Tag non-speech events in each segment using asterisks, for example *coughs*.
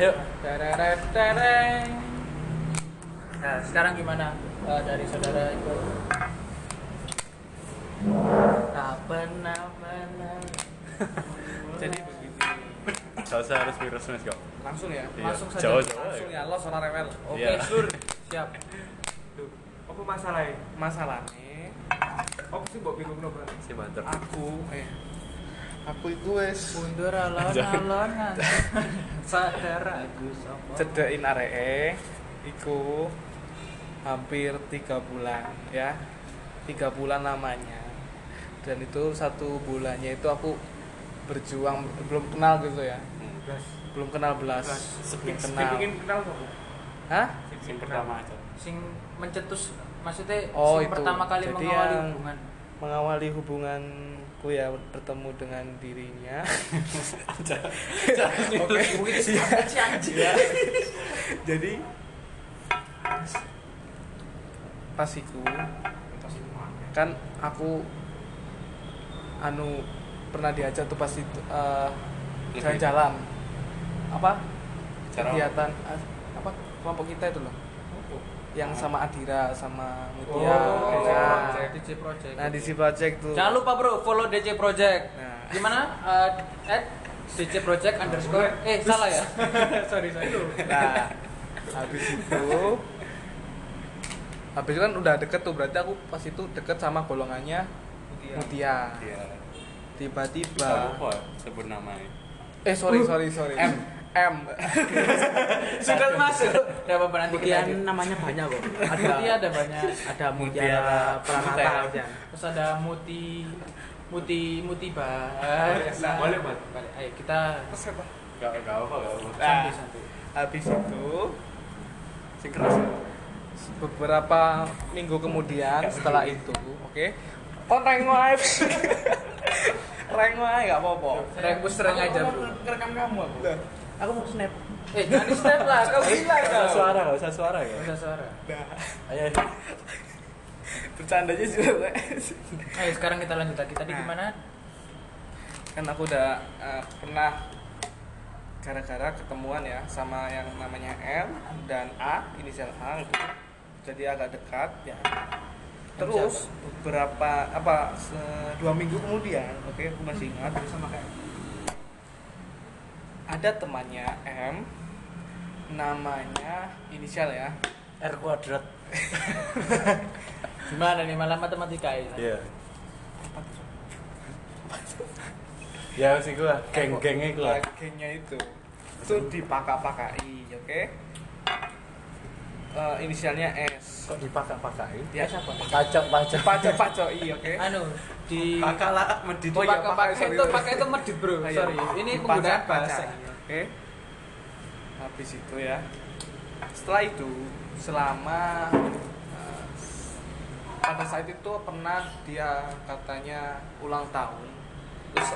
Yuk. Tereng. Nah, sekarang gimana eh, dari saudara itu? Apa namanya? *laughs* Jadi begitu. Gak usah harus virus mas kok. Langsung ya. Iya. Langsung saja. Jauh, jauh. Langsung ya, lo ora rewel. Oke, Iya. sur. *laughs* Siap. Apa masalahnya? Masalahnya Apa sih mbok bingung no, Bang? Si banter. aku eh aku itu wes Mundur alon-alonan. *laughs* Sadar aku sapa. cedain aree iku hampir tiga bulan ya tiga bulan lamanya dan itu satu bulannya itu aku berjuang belum kenal gitu ya Gas. belum kenal belas belum kenal Pengen kenal kok. hah Yang pertama aja. Sing mencetus maksudnya Oh, sing itu. pertama kali Jadi mengawali yang- hubungan. Mengawali hubunganku ya bertemu dengan dirinya. Oke, mungkin si anjing. Ya. jadi pas iku kan aku anu pernah diajak tuh pas itu eh, jalan-jalan. Apa? Cara- kegiatan eh, apa? Kelompok kita itu loh yang sama Adira sama Mutia Oh, ya. project. DJ Project. nah di si project tuh Jangan lupa bro, follow DJ Project. Nah. Gimana? Uh, at DJ Project underscore. Eh salah ya? *laughs* sorry sorry. nah habis itu habis itu kan udah deket tuh berarti aku pas itu deket sama golongannya Mutia Iya. tiba-tiba lupa sebut namanya. eh sorry sorry sorry M M *laughs* Sudah masuk. Udah apa nanti kita namanya banyak kok. Ada Mutia ada banyak. ada Mutiara Pranata. Terus ada Muti Muti Mutiba. Nah, boleh, Bang. Balik. Ayo kita Gak gak apa gak apa. santai santai. habis itu sing keras beberapa minggu kemudian setelah itu oke on rank wife *laughs* rank wife gak apa-apa Rebus sering aja ngerekam kamu aku Aku mau snap. Eh jangan di step lah, kau bilang Gak usah kau. suara gak usah suara ya. Udah suara. Ayo. ayo. bercandanya juga Ayo sekarang kita lanjut lagi. Tadi Nah. gimana? kan aku udah eh, pernah gara-gara ketemuan ya sama yang namanya M dan A inisial A gitu jadi agak dekat ya terus beberapa apa se- dua minggu kemudian oke aku masih ingat sama kayak ada temannya M namanya inisial ya R kuadrat. *laughs* Gimana nih malam matematika ya? Iya. Ya sih gua geng-gengnya gua. Gengnya itu itu dipakai-pakai oke Eh, inisialnya S Kok dipakai-pakai? Ya. siapa? Pacok pacok. pacok pacok iya oke Anu di Kakak medit. Oh iya, pakai pakai, itu pakai itu medit bro. Iya. Sorry, ini penggunaan bahasa. oke habis itu ya setelah itu selama eh, pada saat itu pernah dia katanya ulang tahun terus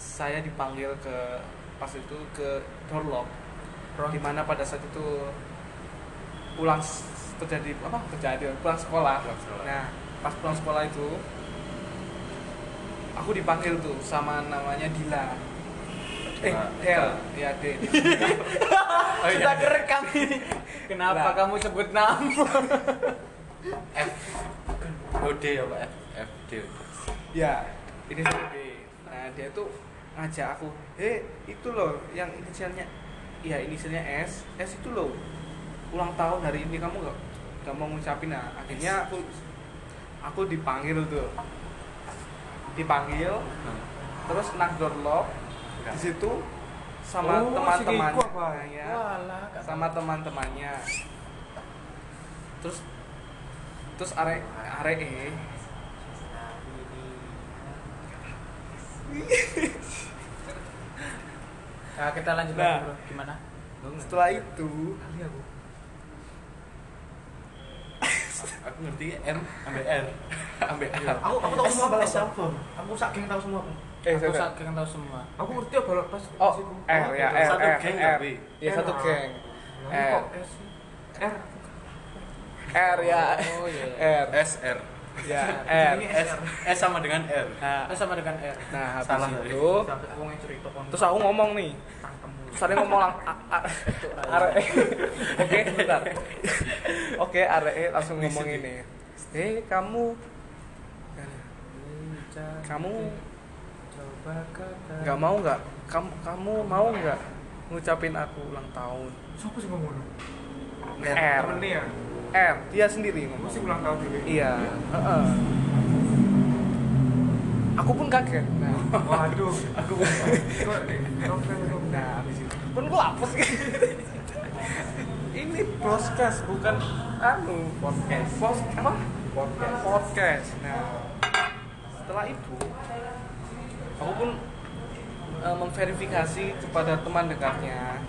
saya dipanggil ke pas itu ke Dorlop di mana pada saat itu pulang terjadi apa kejadian pulang sekolah. Pulang sekolah. nah pas pulang sekolah itu aku dipanggil tuh sama namanya Dila eh. Del ya Del *laughs* Oh *laughs* Kita iya. kerekam ini. Kenapa Lah. kamu sebut nama? *laughs* F. O D ya Pak? F D. ya ini D nah dia tuh ngajak aku eh itu loh yang inisialnya iya inisialnya S S itu loh ulang tahun hari ini kamu gak gak mau ngucapin nah akhirnya aku aku dipanggil tuh. Dipanggil terus nak download di situ sama Oh, teman-temannya. ya sama teman-temannya. Terus terus are are e Nah, kita lanjut Nah. lagi bro. Gimana? setelah itu Aku ngerti M sampai R. *laughs* ambil R Aku aku tahu semua bahasa apa. Aku saking tahu semua. eh Aku saking tahu semua. Aku ngerti apa pas oh pas iku. R ya R Satu R geng R tapi. ya satu R. geng Nah, R S R R ya Oh iya. R S R. ya R S S sama dengan R. nah, Itu sama dengan R. nah habis Salah itu Aku terus aku ngomong nih sering ngomong lang a- a- arek oke bentar oke arek langsung ngomong ini eh kamu kamu nggak mau nggak kamu kamu mau nggak ngucapin aku ulang tahun Siapa sih ngomong? R Temennya ya? R dia sendiri ngomong Masih ulang tahun juga. iya heeh. aku pun kaget nah Waduh. Aku nah pun gua hapus *laughs* ini podcast bukan anu Podcast. Pos apa Podcast. podcast nah setelah itu aku pun eh, memverifikasi kepada teman dekatnya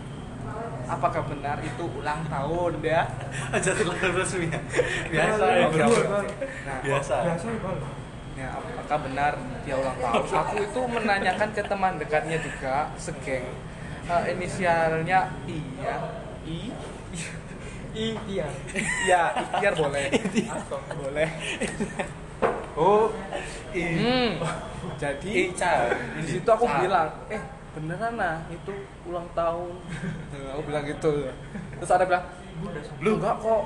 apakah benar itu ulang tahun ya *laughs* Aja telepon resmi ya. *laughs* biasa ya. Bang. nah Biasa. Biasa ya, ya apakah benar dia ulang tahun aku itu menanyakan ke teman dekatnya juga segeng Eh, inisialnya I ya I I iya ya ikhtiar boleh *laughs* boleh *laughs* Oh, Hmm. *laughs* Jadi Ica. di situ aku bilang, eh beneran nah itu ulang tahun. Aku bilang gitu. Terus ada bilang, lu enggak kok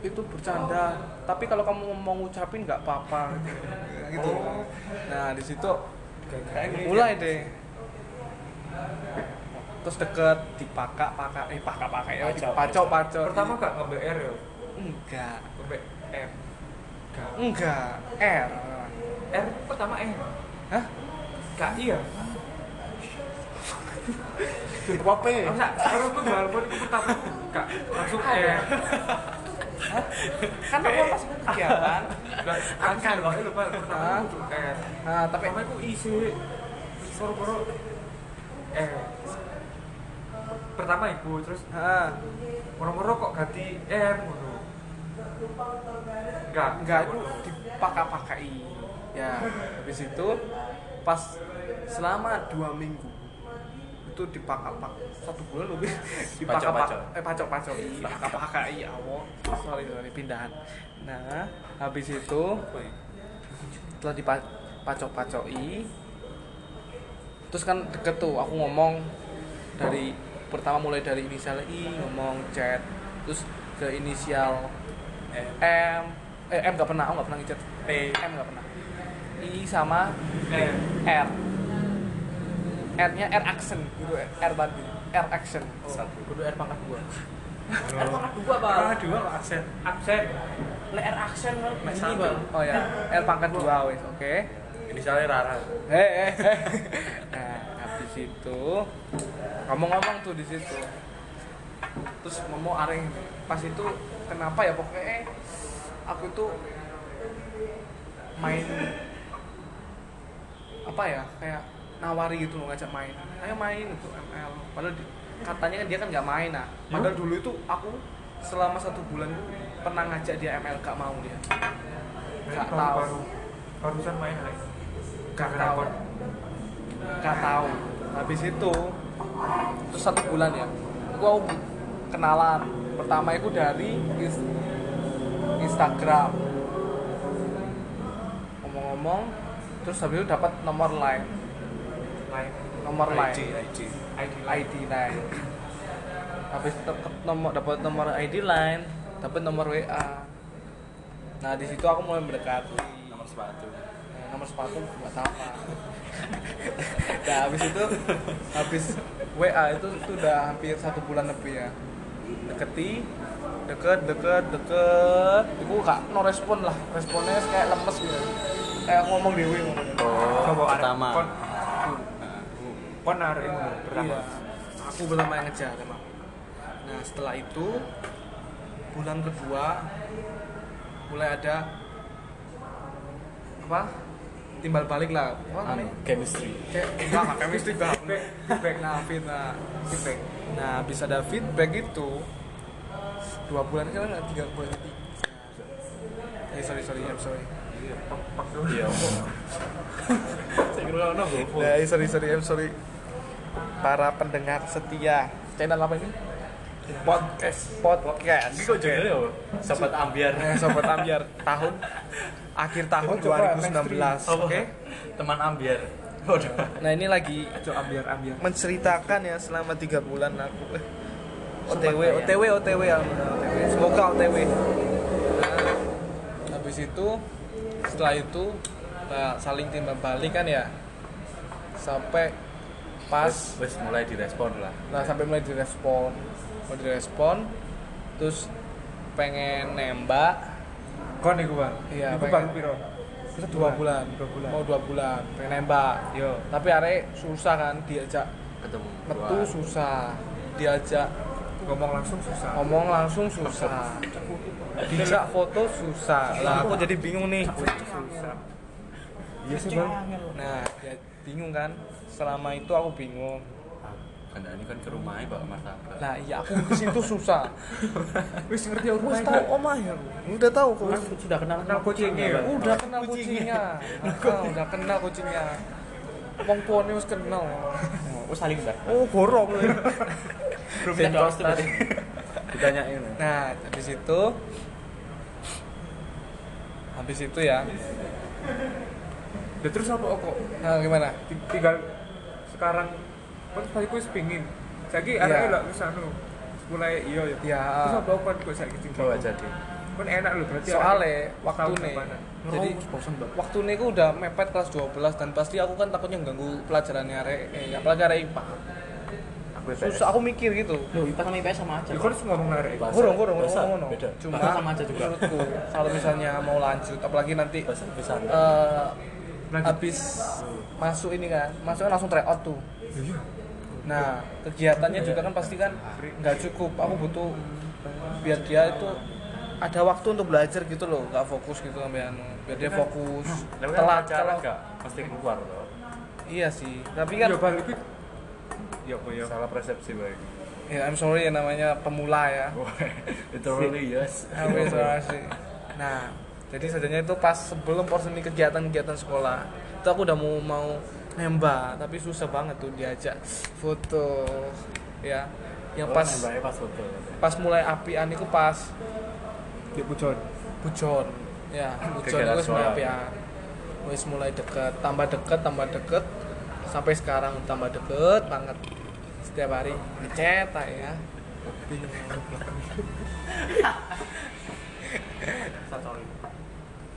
itu bercanda. Tapi kalau kamu mau ngucapin nggak apa-apa. Gitu. Nah di situ mulai deh. Terus deket dipakak pakak eh pakak pakak ya pacok. Pertama gak nge-BR ya? enggak Nge-BM. Gak. enggak R. R pertama R. Hah? Gak iya. Apa ya? Masa kalau gue walaupun itu pertama gak langsung R. Kan aku pas kegiatan. Akan kok lupa pertama R. Nah, tapi Pertama itu isi soro-soro R. Pertama iku terus moro-moro kok ganti R ngono. Enggak, enggak itu dipakai-pakai. Ya, habis itu pas selama dua minggu itu dipakai-pakai. Satu bulan lebih *laughs* dipakai-pakai. Pacok-pacok. eh pacok-pacok. Dipakai-pakai. Awal sorry sorry pindahan. Nah habis itu setelah dipacok-pacoki terus kan deket tuh aku ngomong dari pertama mulai dari inisial I ngomong chat terus ke inisial M eh M gak pernah aku gak pernah ngechat P. M gak pernah I sama R. R R nya R action gitu R tadi R action Satu. Kudu R pangkat dua. *laughs* R pangkat dua bang. Ah, dua kok aksen. Absen. Le R action kan Mas ini bang. oh ya R pangkat dua wes oke Inisialnya Rara. Hei. *laughs* Nah, habis itu ngomong-ngomong tuh di situ. Terus ngomong areng pas itu kenapa ya pokoknya aku tuh main apa ya kayak nawari gitu loh ngajak main ayo main itu ML padahal di- katanya kan dia kan nggak main nah padahal dulu itu aku selama satu bulan pernah ngajak dia ML gak mau dia Gak Baru- tahu. baru- Barusan main lagi. Gak tahu. Gak tahu. Habis itu terus satu bulan ya. Aku aku kenalan. Pertama itu dari Instagram. Ngomong-ngomong, terus habis itu dapat nomor line, Lain. nomor line, IG, IG. ID ID line. Habis dapat nomor dapat nomor ID line, dapat nomor WA. Nah di situ aku mulai mendekati Nomor sepatu. Nomor sepatu buat apa *laughs* nah habis itu habis WA itu itu udah hampir satu bulan lebih ya. Deketi deket deket deket. Itu gak no respon lah. Responnya kayak lemes gitu. Kayak ngomong dewi ngomong Oh, Coba ada pertama. kon kon narik ngono pertama. Iya, aku pertama yang ngejar emang nah setelah itu bulan kedua mulai ada apa timbal balik lah. Apa namanya Chemistry. kayak enggak enggak chemistry *laughs* enggak feedback nah feedback feedback. Nah habis ada feedback itu dua bulan kan nggak tiga bulan eh sorry sorry I'm sorry. Iya. Ono *laughs* GoFo. nah eh, sorry sorry I'm sorry. Para pendengar setia. Channel apa ini podcast. Podcast. Ini kok judulnya ya? Sobat Ambiar. Eh, sobat ambiar. Tahun? Akhir tahun Coba, 2019 oke? Teman Ambiar. nah ini lagi Cok ambiar ambiar. menceritakan ya selama tiga bulan aku. Eh, OTW. OTW OTW alhamdulillah, OTW semoga OTW nah, habis itu setelah itu nah, saling timbal balik kan ya. Sampai pas wes mulai direspon lah. nah sampai mulai direspon mau direspon terus pengen nembak Kon iku, Bang. Iya, Iku pengen- baru piro? terus dua bulan Dua bulan. mau dua bulan pengen nembak Yo. tapi arek susah kan diajak Ketemu. metu susah diajak Ngomong langsung susah. ngomong langsung susah dijak foto susah lah aku jadi bingung nih Susah. Iya sih, Bang. nah ya bingung kan selama itu aku bingung Kan ini kan ke rumahnya bawa martabak. nah iya aku ke situ susah. *laughs* Wis ngerti aku Wes tahu omah ya udah tahu kok. Kan sudah kenal Kenal kucingnya ya? udah kenal kucingnya. Ah, udah kenal kucingnya. Wong tuane wis kenal. Oh, saling dah. oh borok Belum bisa doa berarti. Ditanyain. nah habis itu habis itu ya. Ya terus apa kok? nah gimana? Ti- Tinggal sekarang kan saya wis pengin. Saiki Iya. arek lho wis anu. Mulai iya ya. Ya. Terus apa kok kok saiki tinggal? Bawa jadi. Kan enak lho berarti. soalnya arek waktu tahu nih depanan. jadi waktu nih aku udah mepet kelas 12 dan pasti aku kan takutnya mengganggu pelajarannya arek eh ya pelajaran IPA Aku susah aku mikir gitu Loh, IPA sama IPS sama aja. Ya kan harus ngomong arek. Bahasa- Gorong, gorong, bahasa ngomong ngono. Cuma Bahasa sama aja juga. menurutku kalau misalnya mau lanjut, apalagi nanti bisa. eh Lanjut. habis masuk ini kan, masuk kan langsung try out tuh. Iya. Nah, kegiatannya juga kan pasti kan nggak cukup. Aku butuh biar dia itu ada waktu untuk belajar gitu loh, nggak fokus gitu sampai anu. Biar dia fokus. Tapi kan Telat kalau enggak pasti keluar loh. iya sih. Tapi kan Ya balik iki. Ya apa ya? Salah persepsi baik. ya I'm sorry ya namanya pemula ya. *laughs* Literally yes. *laughs* Kasih. Nah, jadi sajanya itu pas sebelum porsi kegiatan-kegiatan sekolah, itu aku udah mau mau nembak, tapi susah banget tuh diajak foto, ya. Yang pas nembaknya pas foto. pas mulai apian itu pas Di pucon. bujon, ya bujon itu mulai apian, wis mulai deket, tambah deket, tambah deket, sampai sekarang tambah deket banget. Setiap hari ngechat ya.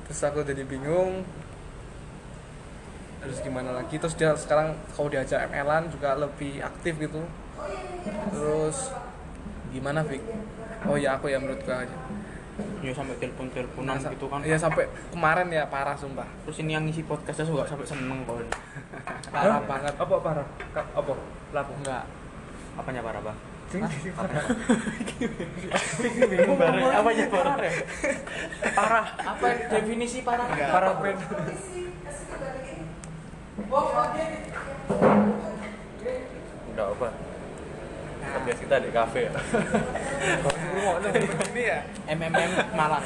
Terus aku jadi bingung terus gimana lagi terus dia sekarang kalau diajak ML-an juga lebih aktif gitu terus gimana Vic oh ya aku ya menurut gue aja Ya sampai telepon-teleponan Sa- gitu kan. iya sampai kemarin ya parah sumpah Terus ini yang ngisi podcastnya juga sampai seneng kok. parah banget Apa parah? Apa? Lapo. enggak Apanya parah, Bang? Sing sing parah. Parah? Apa definisi parah? Parah. Enggak apa. Tapi kita di kafe ya. ini ya MMM Malang.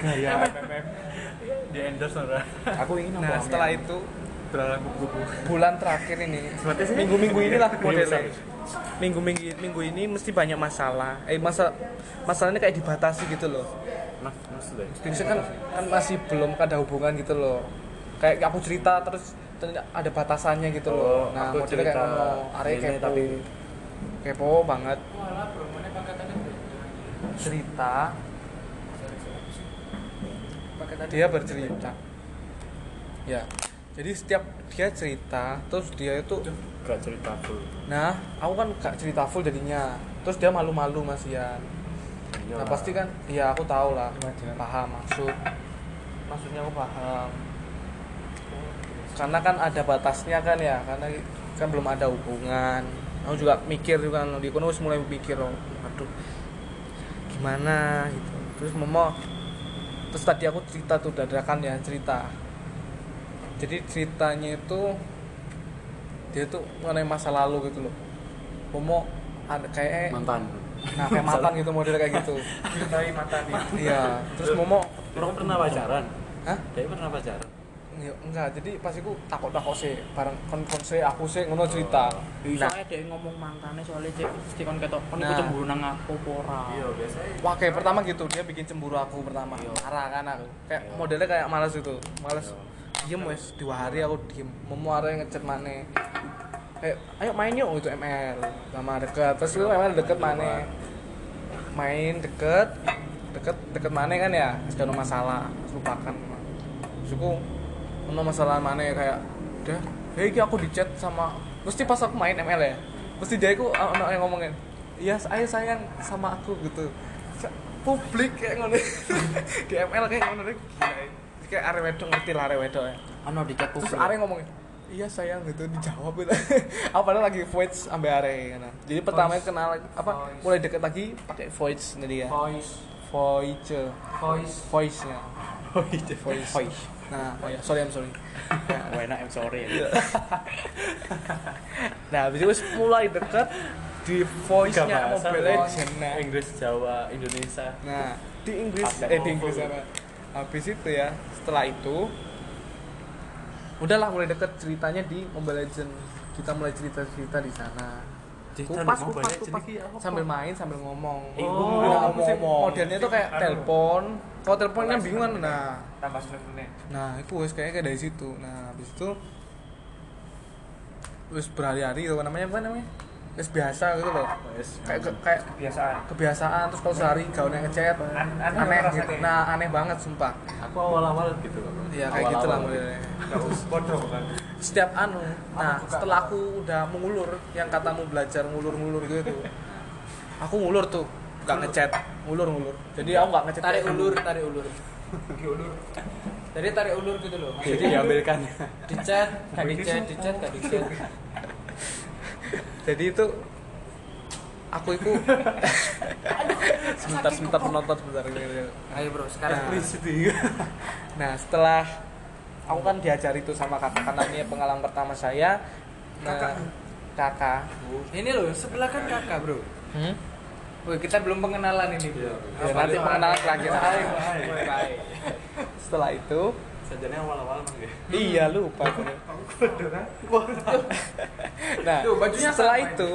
Gaya. Di endorse ora. Aku ingin nah setelah itu bulan terakhir ini minggu-minggu inilah modelnya minggu-minggu minggu ini mesti banyak masalah eh masa masalahnya kayak dibatasi gitu loh Mas, maksudnya. Maksudnya kan kan masih belum ada hubungan gitu loh kayak aku cerita terus ada batasannya gitu loh. Oh, nah aku modelnya kayak cerita ngomong are kepo. tapi- kepo banget. Cerita. Dia bercerita. Ya jadi setiap dia cerita terus dia itu Gak cerita full. nah aku kan gak cerita full jadinya. Terus dia malu-malu mas Ian. Iya. Nah pasti kan iya aku tahu lah. Paham maksud. Maksudnya aku paham karena kan ada batasnya kan ya karena kan belum ada hubungan aku juga mikir juga kan, di kono mulai mikir oh, aduh gimana gitu terus momo terus tadi aku cerita tuh dadakan ya cerita jadi ceritanya itu dia tuh mengenai masa lalu gitu loh momo ada kayak Mantan. nah kayak mantan gitu model kayak gitu Cintai mata nih. iya terus momo Orang pernah pacaran? hah Dia pernah pacaran? Ya, enggak, jadi pas iku takut-takut sih, bareng kon kon sih, aku sih ngono cerita. Bisa nah. dia ngomong mantannya soalnya cek mesti kon ketok kon Nah. cemburu nang aku apa ora. Iya, biasanya. Wah, kayak pertama gitu, dia bikin cemburu aku pertama. Iya. Marah kan aku. Kayak modelnya kayak males itu. Males. diem wes dua hari aku diem mau arek ngechat mana eh ayo main yuk itu ML sama deket terus itu ML deket mana main deket deket deket mana kan ya gak ada masalah lupakan suku ono masalah mana kayak udah hei iki aku di chat sama mesti pas aku main ML ya mesti dia itu ono yang ngomongin iya ayo sayang sama aku gitu. Publik kayak ngono. *laughs* Di ML kayak ngono deh gila ya. kayak arek wedok ngerti lah arek wedok ya. Ano di chat terus publik. arek ngomongin iya sayang gitu dijawab gitu. *laughs* Aku padahal lagi voice sampai arek kan jadi pertama kenal apa Voice. mulai deket lagi pakai voice nih dia voice. Voice. Voice. Voice. Nya Oh iya. voice. Voice nah oh ya sorry I'm sorry *laughs* Wah enak I'm sorry. *laughs* nah habis itu mulai deket di voice nya Mobile. Legends nah, Inggris, Jawa, Indonesia. nah di Inggris Ada eh di. Inggris apa habis itu ya setelah itu udahlah mulai deket ceritanya di Mobile Legends kita mulai cerita cerita di sana kupas kupas kupas. sambil main sambil ngomong. Eh, oh, ngomong, ngomong modelnya tuh kayak Anu. telepon. Kalau teleponnya bingungan nah. Tambah seneng meneh nah itu wes kayaknya kayak dari situ. Nah habis itu wes berhari-hari gitu namanya apa namanya? Wes biasa gitu loh. Wes. kayak ke- kayak kebiasaan. kebiasaan terus kalau sehari gaunnya ngechat. An- aneh aneh gitu. rasanya? nah aneh banget sumpah. Aku awal-awal gitu loh. Iya kayak gitu lah modelnya. Bodoh kan setiap anu nah setelah aku udah mengulur yang katamu belajar ngulur-ngulur gitu *laughs* aku ngulur tuh nggak ngechat ngulur-ngulur jadi aku nggak ngechat tarik kayak ulur. Tarik ulur. Jadi tarik ulur gitu loh Jadi diambilkan. di chat gak di chat di chat gak di chat jadi itu aku itu *laughs* sebentar sebentar penonton sebentar. Ayo bro sekarang Nah. nah setelah aku kan diajari itu sama kakak karena ini pengalaman pertama saya. Nah, kakak. ini loh sebelah kan kakak bro. Hmm? Woi, kita belum pengenalan ini bro. Ya, nanti pengenalan terakhir setelah itu Sajane awal-awal Mang ya. iya lupa nah Tuh, bajunya setelah sama itu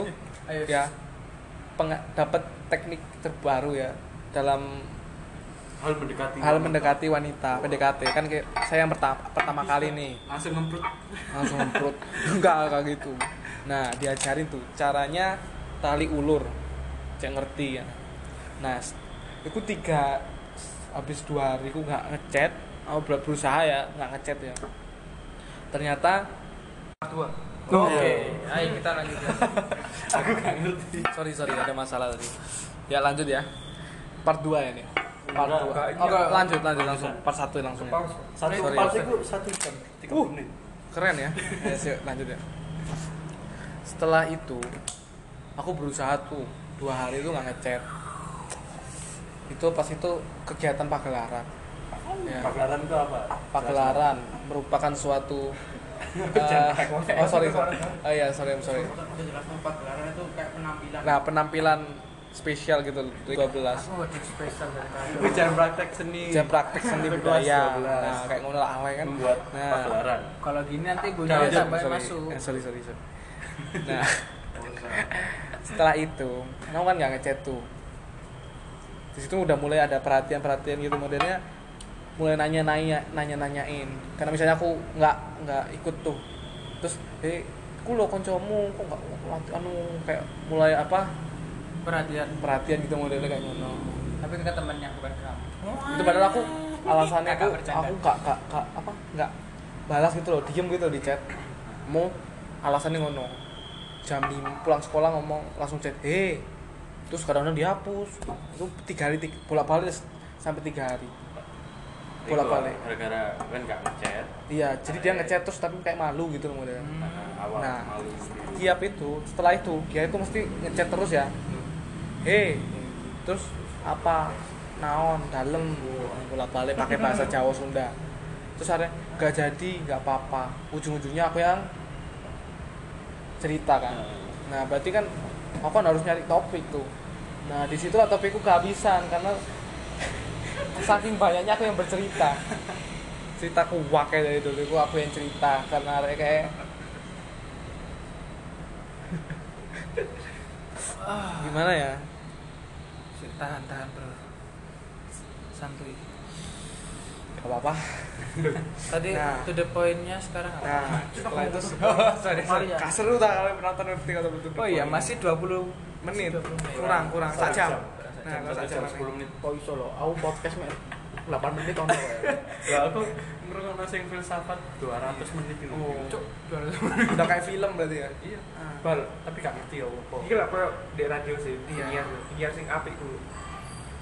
Ayo. ya peng- dapat teknik terbaru ya dalam Hal mendekati. hal mendekati wanita PDKT. Kan kayak saya yang pertama pertama kali nih. Langsung ngemprut. langsung ngemprut. Enggak kayak gitu. Nah diajarin tuh caranya tali ulur. Cek ngerti ya. Nah itu tiga habis dua hari aku nggak ngechat. Aku ber- berusaha ya nggak ngechat ya. Ternyata dua. Oke. ayo kita lanjut ya. *laughs* Aku gak ngerti. sorry sorry ada masalah tadi. Ya lanjut ya. Part 2 ya nih part Enggak, 2 enggak, ini oke enggak. lanjut lanjut langsung. Part 1 langsung. Pause Satu Sorry, part itu satu jam tiga Uh. menit. keren ya. *laughs* Ya sih, lanjut ya. Setelah itu aku berusaha tuh dua hari itu nggak ngechat. Itu pas itu kegiatan pagelaran. Ya, Pagelaran itu apa? pagelaran merupakan suatu *laughs* eh, oh sorry sorry. oh iya sorry I'm sorry. Udah jelas tempat gelaran itu kayak penampilan. Nah penampilan spesial gitu 12 aku spesial dari Ujian praktek seni. jam praktek seni budaya. 12. nah kayak ngono lah alay kan. Membuat nah. pagelaran. kalau gini nanti gue Jangan, jangan sampai sorry. masuk. Eh, sorry sorry sorry. *laughs* Nah. Setelah itu kamu kan nggak ngechat tuh. Di situ udah mulai ada perhatian perhatian gitu modelnya mulai nanya nanya nanya nanyain karena misalnya aku nggak nggak ikut tuh. Terus eh aku lo koncomu kok nggak anu kayak mulai apa perhatian. Perhatian gitu modelnya kayak ngono. Tapi ke temannya bukan kamu. Itu padahal aku alasannya aku bercanda. aku gak, gak, gak apa nggak balas gitu loh diem gitu di chat. Mau alasannya ngono. Jam lima pulang sekolah ngomong langsung chat hei terus kadang-kadang dihapus itu tiga hari tiga, bolak balik sampai tiga hari. Bolak balik Gara-gara kan gak ngechat. iya jadi dia ngechat terus tapi kayak malu gitu loh modelnya. Nah, awal Nah. malu sendiri. Giap itu setelah itu dia itu mesti ngechat terus ya hei terus apa? Naon dalem bolak balik pakai bahasa Jawa Sunda. Terus ada gak jadi nggak apa-apa. Ujung-ujungnya aku yang cerita kan. Nah berarti kan aku kan harus nyari topik tuh. Nah di situlah topikku kehabisan karena *laughs* saking banyaknya aku yang bercerita. Ceritaku wakai dari dulu aku, aku yang cerita karena kayak gimana ya tahan tahan bro santuy Gak apa-apa. *laughs* Tadi Nah. to the point-nya sekarang apa? Nah, *laughs* setelah itu *laughs* sorry, sorry. Gak seru tak kalau penonton ngerti kata betul. Oh iya, masih 20 menit. masih 20 menit. Kurang, kurang. Sak jam. Nah, kalau sak jam. 10 menit. Kok iso lho? Aku podcast mek 8 menit ono ya. Ya aku ngrungokno sing filsafat 200 menit itu. Oh. Cuk, 200 *laughs* Udah kayak film berarti ya. Iya. Ah. Bal, Tapi gak ngerti ya apa. Iki lah koyo di radio sih, Iya. penyiar sing apik dulu.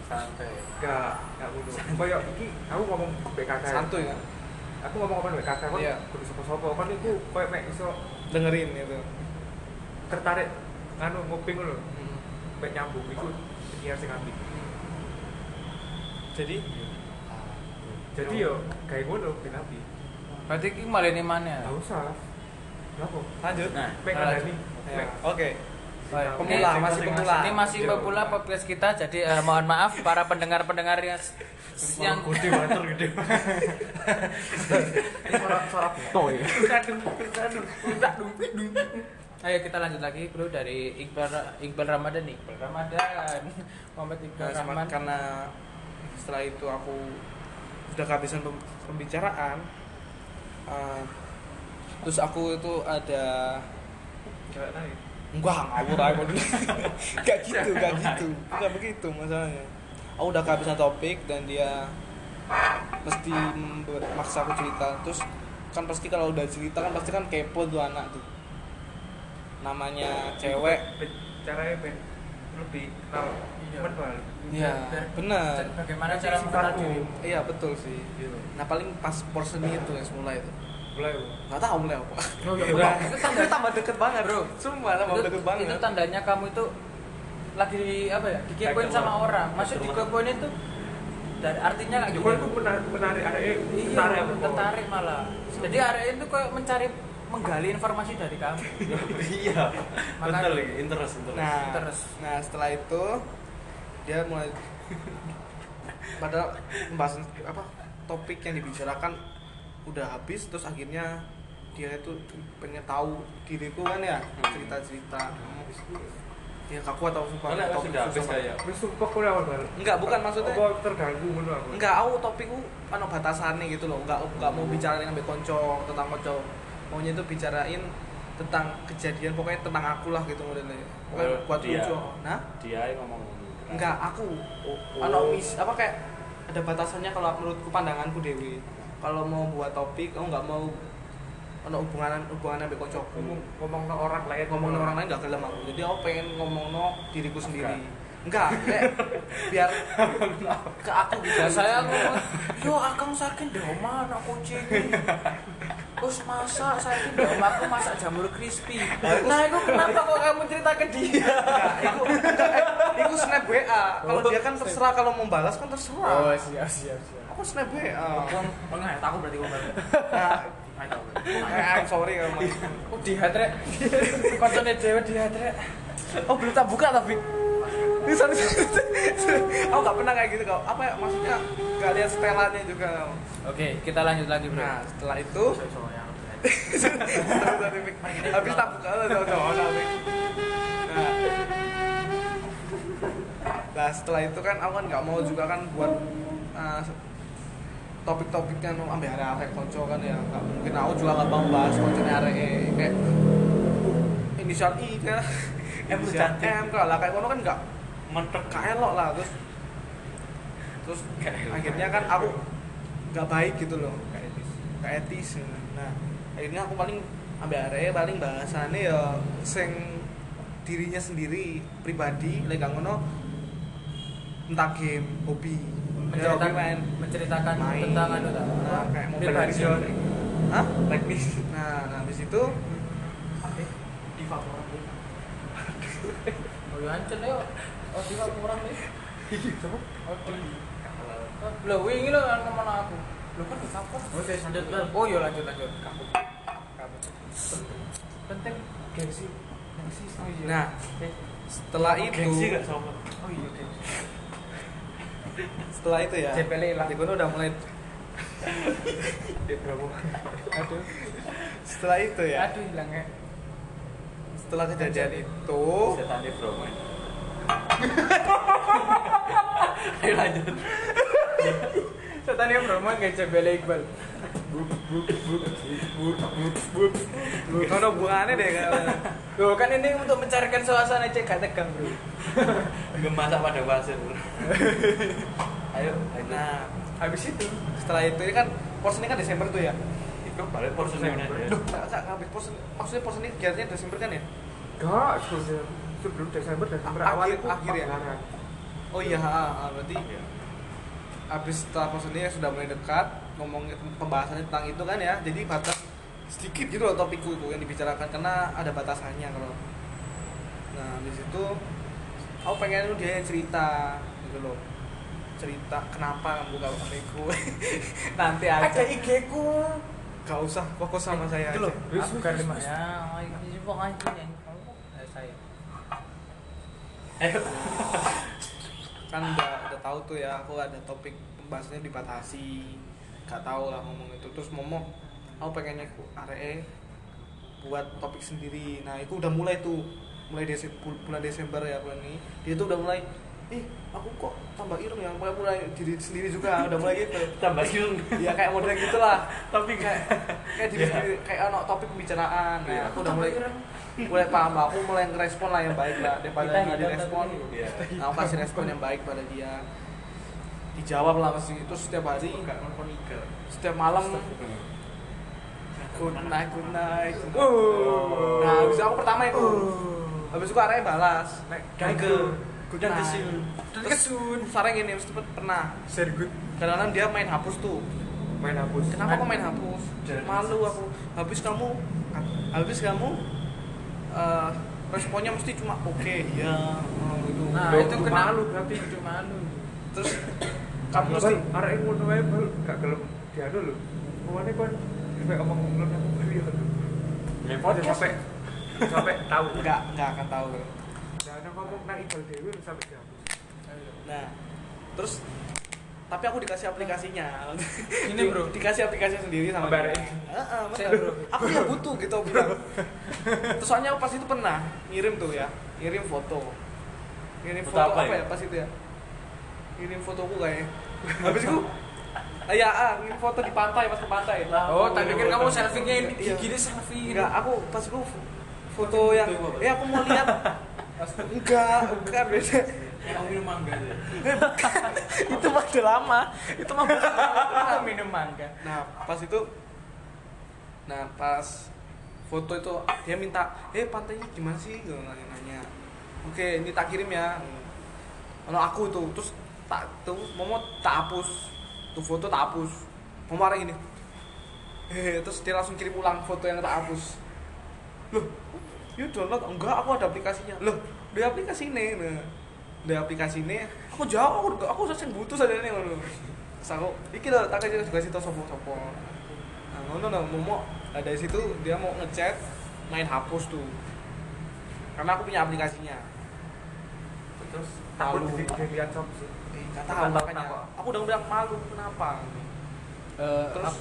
Santai. Gak, gak ngono. Koyo iki aku ngomong BKK. ya. Santuy kan. Aku ngomong apa BKK kan Iya. kudu sapa-sapa kan iku koyo mek iso Dengerin gitu. tertarik anu nguping ngono. Hmm. Mek nyambung iku penyiar sing apik. Jadi Jadi yo kayak ngono ben apik. Berarti iki malah ini mana? Gak usah. Kenapa? lanjut. Nah, lanjut. ngandani. Ya, Mek Oke. Iya. Pemula, Ini- masih pemula. Ini masih pemula podcast kita, jadi eh, mohon maaf para pendengar-pendengar yang yang gede banget gede. Ini suara suara beto ya. Ayo kita lanjut lagi bro dari Iqbal Iqbal Ramadan nih. Iqbal Ramadan. Muhammad Iqbal Nah, Rahman. karena setelah itu aku sudah kehabisan pem- pembicaraan. eh, terus aku itu ada Gak naik. enggak ngawur aku dulu. *laughs* Gak gitu, gak gitu. Bukan begitu masalahnya. Aku udah kehabisan topik dan dia mesti maksa aku cerita. Terus kan pasti kalau udah cerita kan pasti kan kepo tuh anak tuh. Namanya cewek caranya lebih kenal Iya. Iya, benar. Bagaimana cara mengenal diri? Iya betul sih. Nah paling pas porsennya itu yang semula itu. Mulai. Bu. Nggak tahu mulai apa. Oh, iya, *laughs* itu tanda tambah deket banget Bro. Sumpah tambah itu, deket banget. itu tandanya kamu itu lagi di apa ya dikepoin sama orang maksud dikepoin itu dari artinya kayak gitu aku menarik, menarik ada eh iya tertarik tertarik malah jadi area itu kayak mencari menggali informasi dari kamu *laughs* Iya. Betul lagi interest interest. Nah, Terus. nah setelah itu dia mulai *laughs* padahal pembahasan apa topik yang dibicarakan udah habis terus akhirnya dia itu pengen tahu diriku kan ya cerita cerita ya kaku atau sumpah Karena topik sudah habis kayak. Wis sumpah aku awal Bal. enggak bukan maksudnya Apa terganggu ngono aku. enggak aku topikku ano batasannya gitu loh enggak enggak mau bicarain sampai konco tentang konco maunya itu bicarain tentang kejadian pokoknya tentang aku lah gitu modelnya. Pokoknya Oh, buat dia. lucu. Nah Dia yang ngomong. enggak aku. Oh, ano oh. mis apa kayak ada batasannya kalau menurutku pandanganku dewi. Kalau mau buat topik aku nggak mau ono hubungan hubungan sampai koncoku Ngomong ngomong ke orang lain. Ngomongin orang lain gak gelem aku. Jadi aku pengen ngomong no diriku sendiri. Enggak kayak biar *laughs* ke aku gitu ya saya aku yo akang sakit di rumah anak kucing *laughs* terus masak saya di rumah aku masak jamur crispy? Nah itu kenapa kok kamu cerita ke dia? Enggak, itu eh, itu snap WA kalau dia kan terserah kalau mau balas kan terserah. Oh, siap siap siap aku snap WA Enggak, aku berarti ngomong. nah, eh, I'm sorry kalau mau oh dihatre koncone dewe dihatre oh belum tak buka tapi. Ini sorry, *laughs* aku gak pernah kayak gitu kau apa ya maksudnya? Gak lihat setelannya juga oke kita lanjut lagi bro. Nah setelah itu *laughs* habis tak buka lah cowok tapi nah. Nah setelah itu kan aku kan nggak mau juga kan buat uh, topik-topiknya nu ambil area area konco kan ya. Nggak mungkin aku juga nggak mau bahas konconya area kayak inisial I kan M. M kan lah kayak kono kan nggak Mentek. kaelok lah terus terus akhirnya kan aku nggak baik gitu loh Gak etis. nah akhirnya aku paling ambil area paling bahasannya ya sing dirinya sendiri pribadi gak ngono tentang game hobi Ya, menceritakan main menceritakan Main. tentang anu tak Nah, kayak mau pribadi. Hah? Teknis. nah nah habis itu Di favorit. oh ya ancen oh di kurang nih. Coba oh di lo wingi lo yang ngomong aku. Lo kan di cover Oke, lanjut oh iya lanjut lanjut. Kamu kamu penting gengsi. Gengsi nah setelah itu Gengsi gak sama? oh iya gengsi. Setelah itu ya JPL hilang. di udah mulai Dia berapa? aduh. Setelah itu ya aduh hilang ya. Setelah kejadian itu Setan di bro main. Ayo lanjut. Setan yang Brahma nggak jebel Iqbal. Buk buk buk buk buk buk. Ono hubungannya deh kan. Loh kan ini untuk mencarikan suasana cek gak tegang bro. Gemasak pada pasir. Ayo, ayo. Nah, Habis itu setelah itu ini kan porsi ini kan Desember tuh ya. Itu balik udah ada. Duh, tak tak habis porsi maksudnya porsi ini kegiatannya Desember kan ya? Enggak, sebelum sebelum Desember Desember Akhir- awal itu akhir ya? Oh iya, ha, ha, berarti habis setelah porsi ini sudah mulai dekat ngomong pembahasannya tentang itu kan ya. Jadi batas sedikit gitu loh topikku itu yang dibicarakan karena ada batasannya kalau. Nah, di situ aku pengen lu dia yang cerita gitu loh. Cerita kenapa kamu gak adikku. *laughs* Nanti aja. ada IG ku. Gak usah fokus sama saya Itu loh. aja. Aku kan lima ya. Ini pokoknya ini. Eh, saya. Ayo. Kan udah udah tahu tuh ya aku ada topik pembahasannya dibatasi gak tahu lah ngomong itu. Terus momo aku pengennya ku are buat topik sendiri. Nah itu udah mulai tuh. Mulai Dese- bul- bulan Desember ya bulan ini. Dia tuh udah mulai ih aku kok tambah ireng ya? Mulai mulai diri sendiri juga udah mulai gitu. Tambah siung. ya kayak model gitulah. Tapi kayak kayak diri sendiri kayak ono topik pembicaraan. Nah, Iya. aku udah mulai mulai paham aku mulai ngerespon lah yang baik lah daripada nggak direspon. nah, aku kasih respon yang baik pada dia. Dijawab lah mesti itu setiap hari. Setiap malam. Good night good night. Oh. nah habis itu aku pertama itu habis itu arahnya balas. Gagal. good Dan night. Dan kesun sarang ini mesti pernah. Very good. kadang-kadang dia main hapus tuh. Main hapus. kenapa kok main hapus? Malu aku. Habis kamu habis kamu eh, responnya mesti cuma oke ya oh, gitu Nah, Loh, itu kena malu berarti itu malu. terus kamu mesti mesti arek ngono wae bal gak gelem dianu lho. Pokoknya kon sampai omong ngono aku beli ya. Ya, Oh, dia sampai sampai tahu. nggak nggak akan tahu nek ngomong nang Iqbal Dewi lu sampai dihapus. nah terus tapi aku dikasih aplikasinya Ini, bro. dikasih aplikasi sendiri sama Kabar dia ini. Heeh, Saya, bener. bro. aku ya butuh gitu bilang terus soalnya aku pas itu pernah ngirim tuh ya ngirim foto ngirim Foto foto, apa apa, ya? ya pas itu ya ngirim fotoku kayaknya habis itu ah, ya ah, ngirim foto di pantai pas ke pantai Oh, tak pikir kamu selfie-nya ini Iya. gini selfie. enggak aku pas itu foto yang eh aku mau lihat enggak bukan beda Emang minum mangga ya. *laughs* itu mah udah lama. Itu mah *laughs* bukan minum mangga. Nah, pas itu Nah, pas foto itu dia minta, "Eh, pantainya gimana sih?" Gitu nanya-nanya. Oke, ini tak kirim ya. Ono aku tuh, terus tak tuh Momo tak hapus. Tuh foto tak hapus. Momo marah ini. Eh, terus dia langsung kirim ulang foto yang tak hapus. Loh, you download? Enggak, aku ada aplikasinya. Loh, di aplikasi ini. Nah, di aplikasi ini aku jawab, aku aku seseng butuh saja nih ngono. Terus aku, iki lho, tak kasih juga situ sopo-sopo. Nah, ngono nah, Momo nah, dari situ dia mau ngechat main hapus tuh. Karena aku punya aplikasinya. Terus Aku Malu. di di lihat shop sih. Gak Takut, tahu makanya. Aku udah bilang malu kenapa? Eh, Terus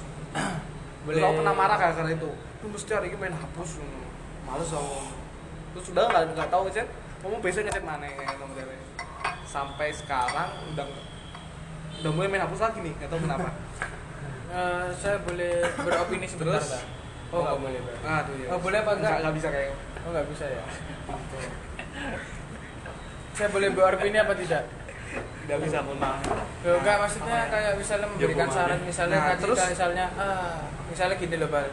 Boleh. *clears throat* aku pernah marah gara-gara itu. Lu mesti hari ini main hapus. Males aku. Terus sudah nggak nggak tahu ngechat. Kamu biasanya ngechat mana nomor. Sampai sekarang udah udah mulai main hapus lagi nih. Nggak tahu kenapa. *laughs* eh, saya boleh beropini sebentar, Terus? tak? Oh, nggak boleh, Pak. Aduh ya. Oh, boleh apa enggak? Nggak bisa kayaknya. Oh, nggak bisa ya. saya boleh beropini apa tidak? Nggak bisa mohon maaf. Loh, enggak maksudnya kayak misalnya memberikan gimana? saran misalnya Nah, terus? kayak misalnya ah, misalnya gini loh Bal.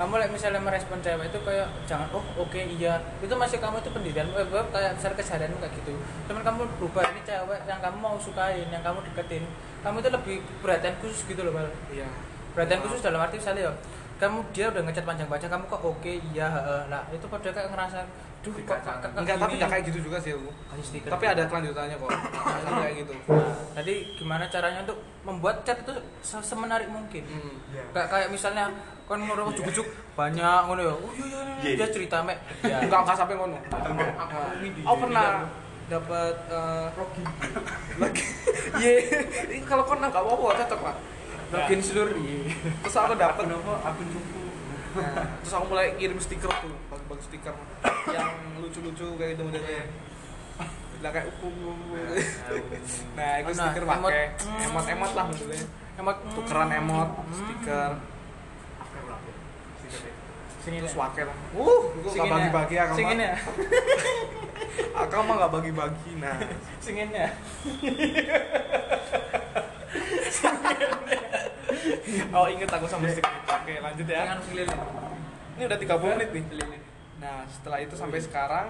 Kamu like, misalnya merespon cewek itu kayak jangan oh oke iya. Itu masih kamu itu pendirian eh, kayak misalnya keseharianmu kayak gitu. Cuman kamu berubah ini cewek yang kamu mau sukain yang kamu deketin. Kamu itu lebih perhatian khusus gitu loh Bal. Iya. perhatian khusus dalam arti misalnya ya kamu dia udah ngechat panjang-panjang kamu kok oke iya heeh. lah itu pada kayak ngerasa duh kok Enggak, tapi gini?" nggak kayak gitu juga sih aku. Tapi ada kelanjutannya kok. *coughs* Nggak kayak gitu. Nah, jadi gimana caranya untuk membuat chat itu se- semenarik mungkin? Hmm. Iya. Kayak kayak misalnya kan ngono ujuk-ujuk banyak ngono ya. Oh iya iya iya, Iya. dia cerita mek. Ya. *laughs* Enggak enggak sampai ngono. Enggak. Nah, Aku di- pernah dapat eh, lagi. *laughs* Iya. Ini kalau kau nggak apa-apa cocok lah. Login seluruh iya. Terus aku dapat Kenapa akun cupu? Nah, terus aku mulai kirim stiker tuh, bagi-bagi stiker yang lucu-lucu kayak gitu modelnya. lah kayak uku nah itu Ono, stiker pakai. Emot. Emot lah modelnya emot. Tukeran emot Hmm. stiker. Sing ini. Terus wakil uh itu Sing nggak ya? bagi-bagi ya ini ya? *laughs* Akang mah nggak bagi-bagi nah. Sing ini ya *laughs* *laughs* oh inget aku sama itu oke lanjut ya. Jangan sing lilin ini udah 30 menit nih. nah setelah itu sampai sekarang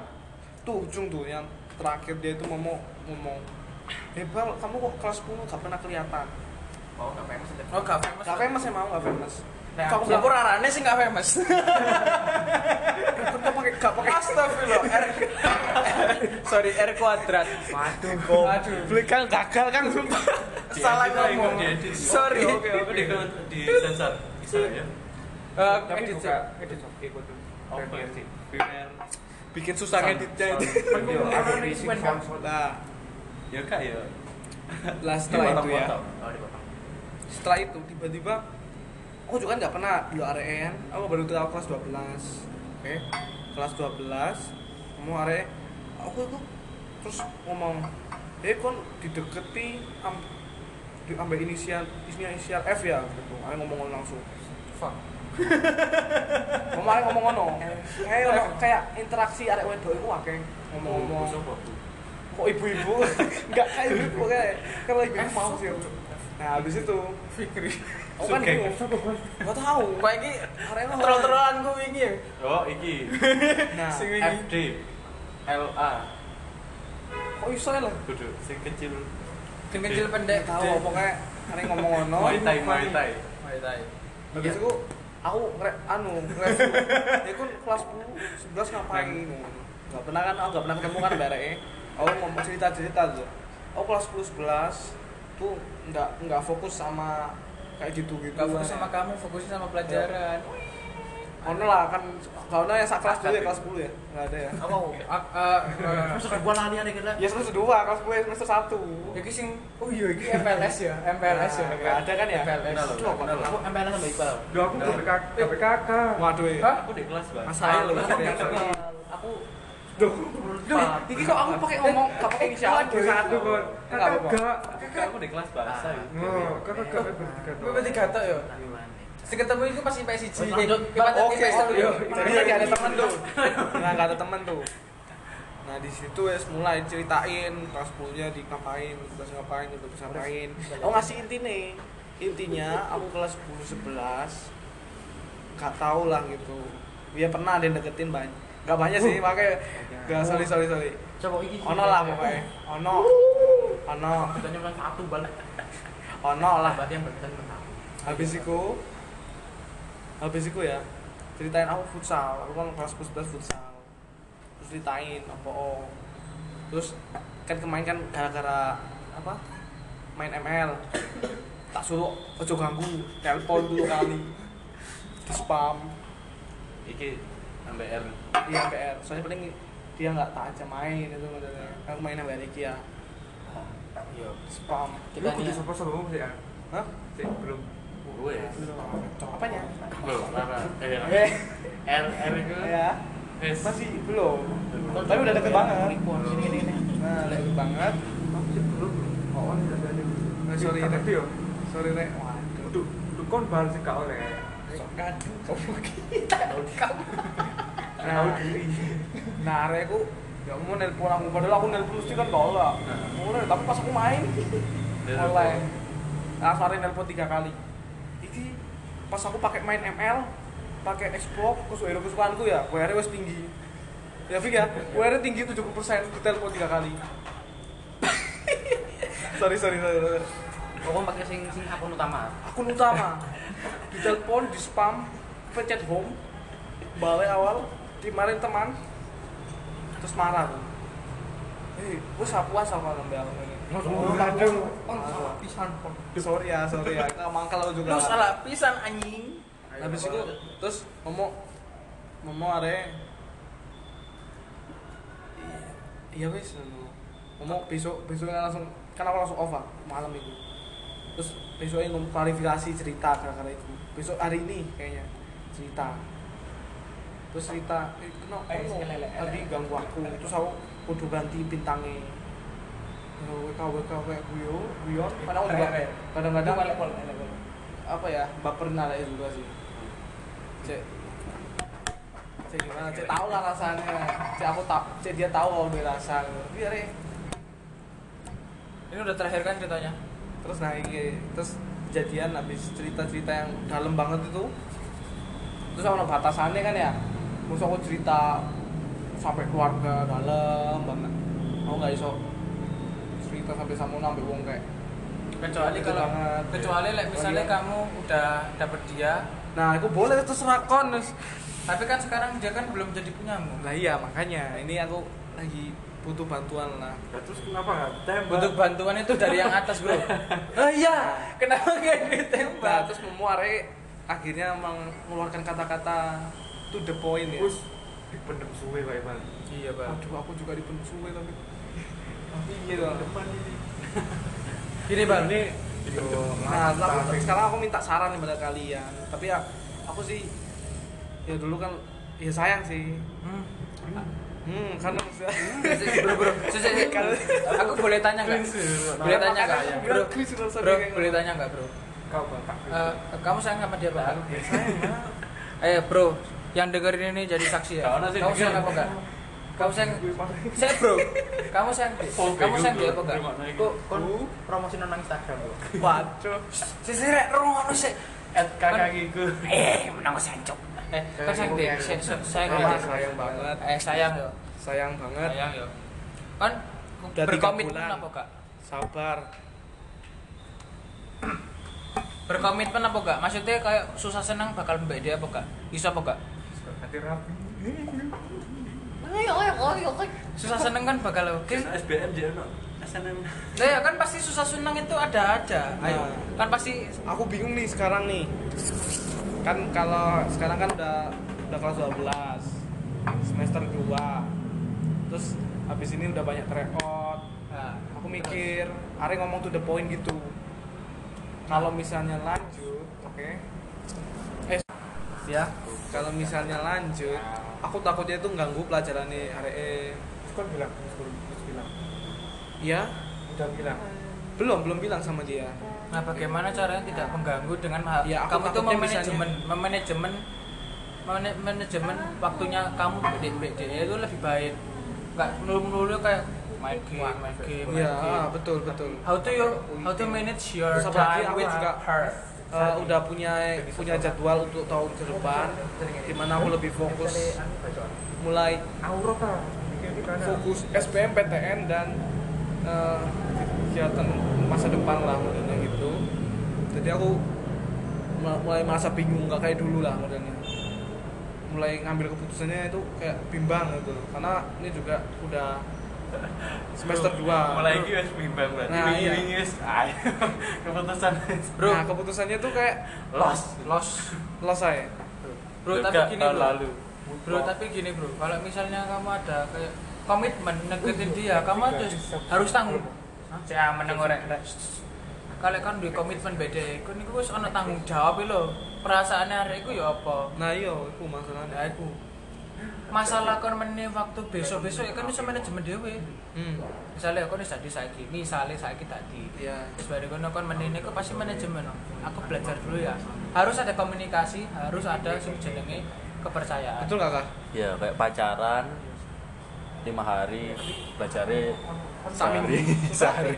tuh ujung tuh yang terakhir dia itu ngomong ngomong eh bal kamu kok kelas 10 gak pernah kelihatan. Oh, gak famous ada. oh gak famous. Gak famous emang gak famous. Nah Kok aku rarane sih gak famous. Kok pakai gak pakai. Astagfirullah. R *laughs* sorry R kuadrat. Waduh kok Aduh. beli kan gagal kan sumpah salah lah, ngomong. sorry. Oke, oke, di di sensor. Bisa ya. Eh, tapi buka sih. edit oke Premier. bikin susah ngeditnya itu nah Ya kak ya. *laughs* lah setelah itu ya. Oh, setelah itu tiba-tiba aku juga kan nggak pernah dulu RN aku baru tahu kelas 12 oke. Kelas 12 mau are aku itu terus ngomong eh kon dideketi am, di ambil inisial inisial F ya. Gitu aku ngomong langsung. Fuck. *laughs* Ngomong are ngomong ngono. Kayak ono- kayak interaksi arek wedok itu akeh. Ngomong-ngomong kok ibu-ibu? *laughs* Nggak kayak ibu kayak kalau ibu mau sih nah habis itu. Fikri. Aku kan Sugeng. bingung nggak tahu. Kok iki Arek troll-trollan ku wingi ya. Oh, iki. nah Sing wingi. FD. LA. kok iso ya lah? Kudu sing kecil. Gen kecil pendek tahu pokoknya arek ngomong ngono Muay Thai, Muay Thai. Muay Thai. habis itu aku ngre anu nge-review ya kan kelas 10 11 ngapain nggak pernah kan aku nggak pernah ketemu kan barek aku ngomong cerita cerita aja aku kelas 10 11 tuh nggak nggak fokus sama kayak gitu gitu Gak fokus sama kamu, fokusnya sama pelajaran. Ono lah kan kalau yang sak kelas dulu ya kelas 10 ya nggak ada ya Apa? eh, eh, Masuk gua lali ada kira. ya semester dua kelas 10 semester satu Iki sing oh iya iki MPLS ya, MPLS ya. Nah, nggak ada kan ya? MPLS. Aku MPL sama Iqbal. Duh aku gak PKK, gak PKK. waduh ya Hah? Aku di kelas, Bang. Mas Hail loh, Aku Duh, duh, ini kok aku pakai ngomong gak pakai inisial Waduh, satu. Enggak apa-apa. Kakak. Kakak aku di kelas bahasa. ya. Oh, kakak gak bertiga Gue berarti gatok ya. Sing ketemu itu pas IPS 1. Oh, lanjut. Oke, ya. jadi lagi ada temen tuh. *laughs* Nah, gak ada temen tuh. Nah di situ ya mulai ceritain kelas 10 nya di ngapain, kelas ngapain, bisa ngapain. Aku ngasih inti nih, intinya aku kelas 10 11 gak tau lah gitu. Dia pernah ada yang deketin banyak. Gak banyak sih, makanya gak sorry sorry sorry. Coba iki. Ono lah pokoknya, ono, ono, Kita nyumbang satu balik. ono lah. Berarti yang satu. habis itu habis itu ya ceritain aku futsal aku kan kelas 11 futsal. Terus ceritain apa oh. Terus kan kemarin kan gara-gara apa main ML tak suruh ojo ganggu telepon dulu kali. Di spam. Iki MBR. di MPR soalnya paling dia nggak tak aja main itu modelnya aku main sama Ricky ya. Iya. spam. Lu kudu sapa sapa sih ya? hah? Sih belum. Gue. apanya Belum. Apa? *laughs* Eh. R R itu. ya S. masih belum tapi udah deket banget Ini ini ini. nah deket banget Masih belum. Oh, ini ada ada. Nah, sorry, ngerti yo. sorry rek waduh kudu kon bahas sing gak oleh. sok kamu kita Tahu nah diri. nah aku gak mau nelpon aku padahal aku nelpon mesti kan gak lah mulai tapi pas aku main mulai nah sorry nelpon tiga kali iki pas aku pakai main ML pakai Xbox terus hero kesukaanku ya WR wes tinggi. Ya Fik ya? WR tinggi 70% di telepon tiga kali. *laughs* Sorry sorry sorry, sorry. Pokoknya pakai sing sing akun utama. akun utama. Di telepon di spam pencet home balik awal dimarin teman terus marah. Tuh hei gue sapu asal kalau aduh. pisan pon. sorry ya sorry ya. Mangkal aku juga. Lu salah pisan anjing. habis itu terus ngomong ngomong are. Iya wes ngomong besok besoknya langsung kan aku langsung off malam itu. Terus besoknya ngomong klarifikasi cerita gara-gara itu. Besok hari ini kayaknya cerita. Terus cerita eh, kenapa? Eh, tadi elek. ganggu aku. Terus aku kudu ganti bintangnya WK WK kayak guyon guyon kadang Rek, juga rek. kadang-kadang Itu apa ya baperin lah juga sih. Cek. Cek gimana? Cek tahu lah rasanya cek aku tak cek dia tahu kalau dia rasa biar ya ini udah terakhir kan ceritanya? Terus nah ini terus kejadian habis cerita-cerita yang dalam banget itu. Terus sama batasannya kan ya? Terus aku cerita sampai keluarga dalam banget. Aku nggak iso cerita sampai sama sampai wong kayak kecuali Itu kalau banget, kecuali ya. like, misalnya Oh, iya. kamu udah dapet dia nah aku boleh terserah kon tapi kan sekarang dia kan belum jadi punyamu lah iya makanya ini aku lagi butuh bantuan lah Nah, terus kenapa nggak tembak? Butuh bantuan itu dari yang atas bro *laughs* oh iya kenapa nggak nah ditembak terus memuare akhirnya mengeluarkan kata-kata to the point ya Terus dipendem suwe Pak Iman. iya bang Aduh, aku juga dipendem suwe tapi. Tapi dong. Depan ini. *laughs* gini bang. Ini Nah, aku, sekarang aku minta saran nih pada kalian. Tapi ya, aku sih ya dulu kan ya sayang sih. hmm. Hmm, karena *laughs* bro bro. Sis, sis, sis. aku boleh tanya nggak? Boleh tanya nggak? bro bro boleh tanya nggak bro? Kau. Eh, kamu sayang sama dia Ya sayang eh bro yang dengerin ini jadi saksi ya? Kamu sayang apa enggak kamu sayang saya bro kamu sayang kamu sayang dia apa enggak Kok kon promosi nang Instagram kok. Waduh. sisi rek rungono sih At kakak giku. eh menang sencok eh kan sayang dia saya- saya- sayang banget. eh sayang yo Sayang banget. sayang yo kan Udah tiga berkomitmen apa kak Sabar. berkomitmen apa kak maksudnya kayak susah senang bakal mbak dia apa kak bisa apa kak Hati rapi. Susah seneng kan bakal oke SBM jadi no. SNM. Lah ya kan pasti susah senang itu ada aja. Ayo. Nah. Kan pasti Aku bingung nih sekarang nih. Kan kalau sekarang kan udah udah kelas 12 semester 2 terus habis ini udah banyak tryout nah, aku mikir Are ngomong to the point gitu kalau misalnya lanjut oke eh ya kalau misalnya lanjut aku takutnya itu ganggu pelajaran nih Are Terus kan bilang, terus bilang. ya Udah bilang. belum belum bilang sama dia Nah, bagaimana caranya tidak mengganggu dengan hal Ya, kamu itu memanajemen, memanajemen memana- manajemen waktunya kamu BD itu lebih baik. Enggak melulu-melulu kayak main game, main game, main ya game. betul betul How to you how to manage your Terus time with juga her. Eh, udah punya punya jadwal untuk tahun ke depan di mana aku lebih fokus mulai di fokus SPM PTN dan eh, kegiatan masa depan lah modelnya gitu. Jadi aku mulai merasa bingung nggak kayak dulu lah modelnya mulai ngambil keputusannya itu kayak bimbang gitu karena ini juga udah semester 2 Mulai iki wis bimbang berarti. Nah, iya. Wingi wis. *laughs* Keputusan. Bro. nah keputusannya tuh kayak Lost. Lost. selesai Bro, Juga tapi gini bro. lalu. Bro, tapi gini bro, kalau misalnya kamu ada kayak komitmen deketin dia, kamu harus harus tanggung. Saya meneng rek. Kalau kan duwe komitmen beda, kan niku wis ana tanggung jawab lho. Perasaane arek iku ya apa? nah iya itu masalahnya Nah, iku. Masalah kon meneh waktu besok-besok ya kan iso manajemen dhewe. hmm. Misalnya aku nih tadi saiki, misalnya saiki tadi. ya Terus baru kono kon meneh niku pasti manajemen. Aku belajar dulu ya. Harus ada komunikasi, harus ada sing jenenge kepercayaan. betul nggak kak Ya kayak pacaran lima hari belajarnya Saminggu. *laughs* sehari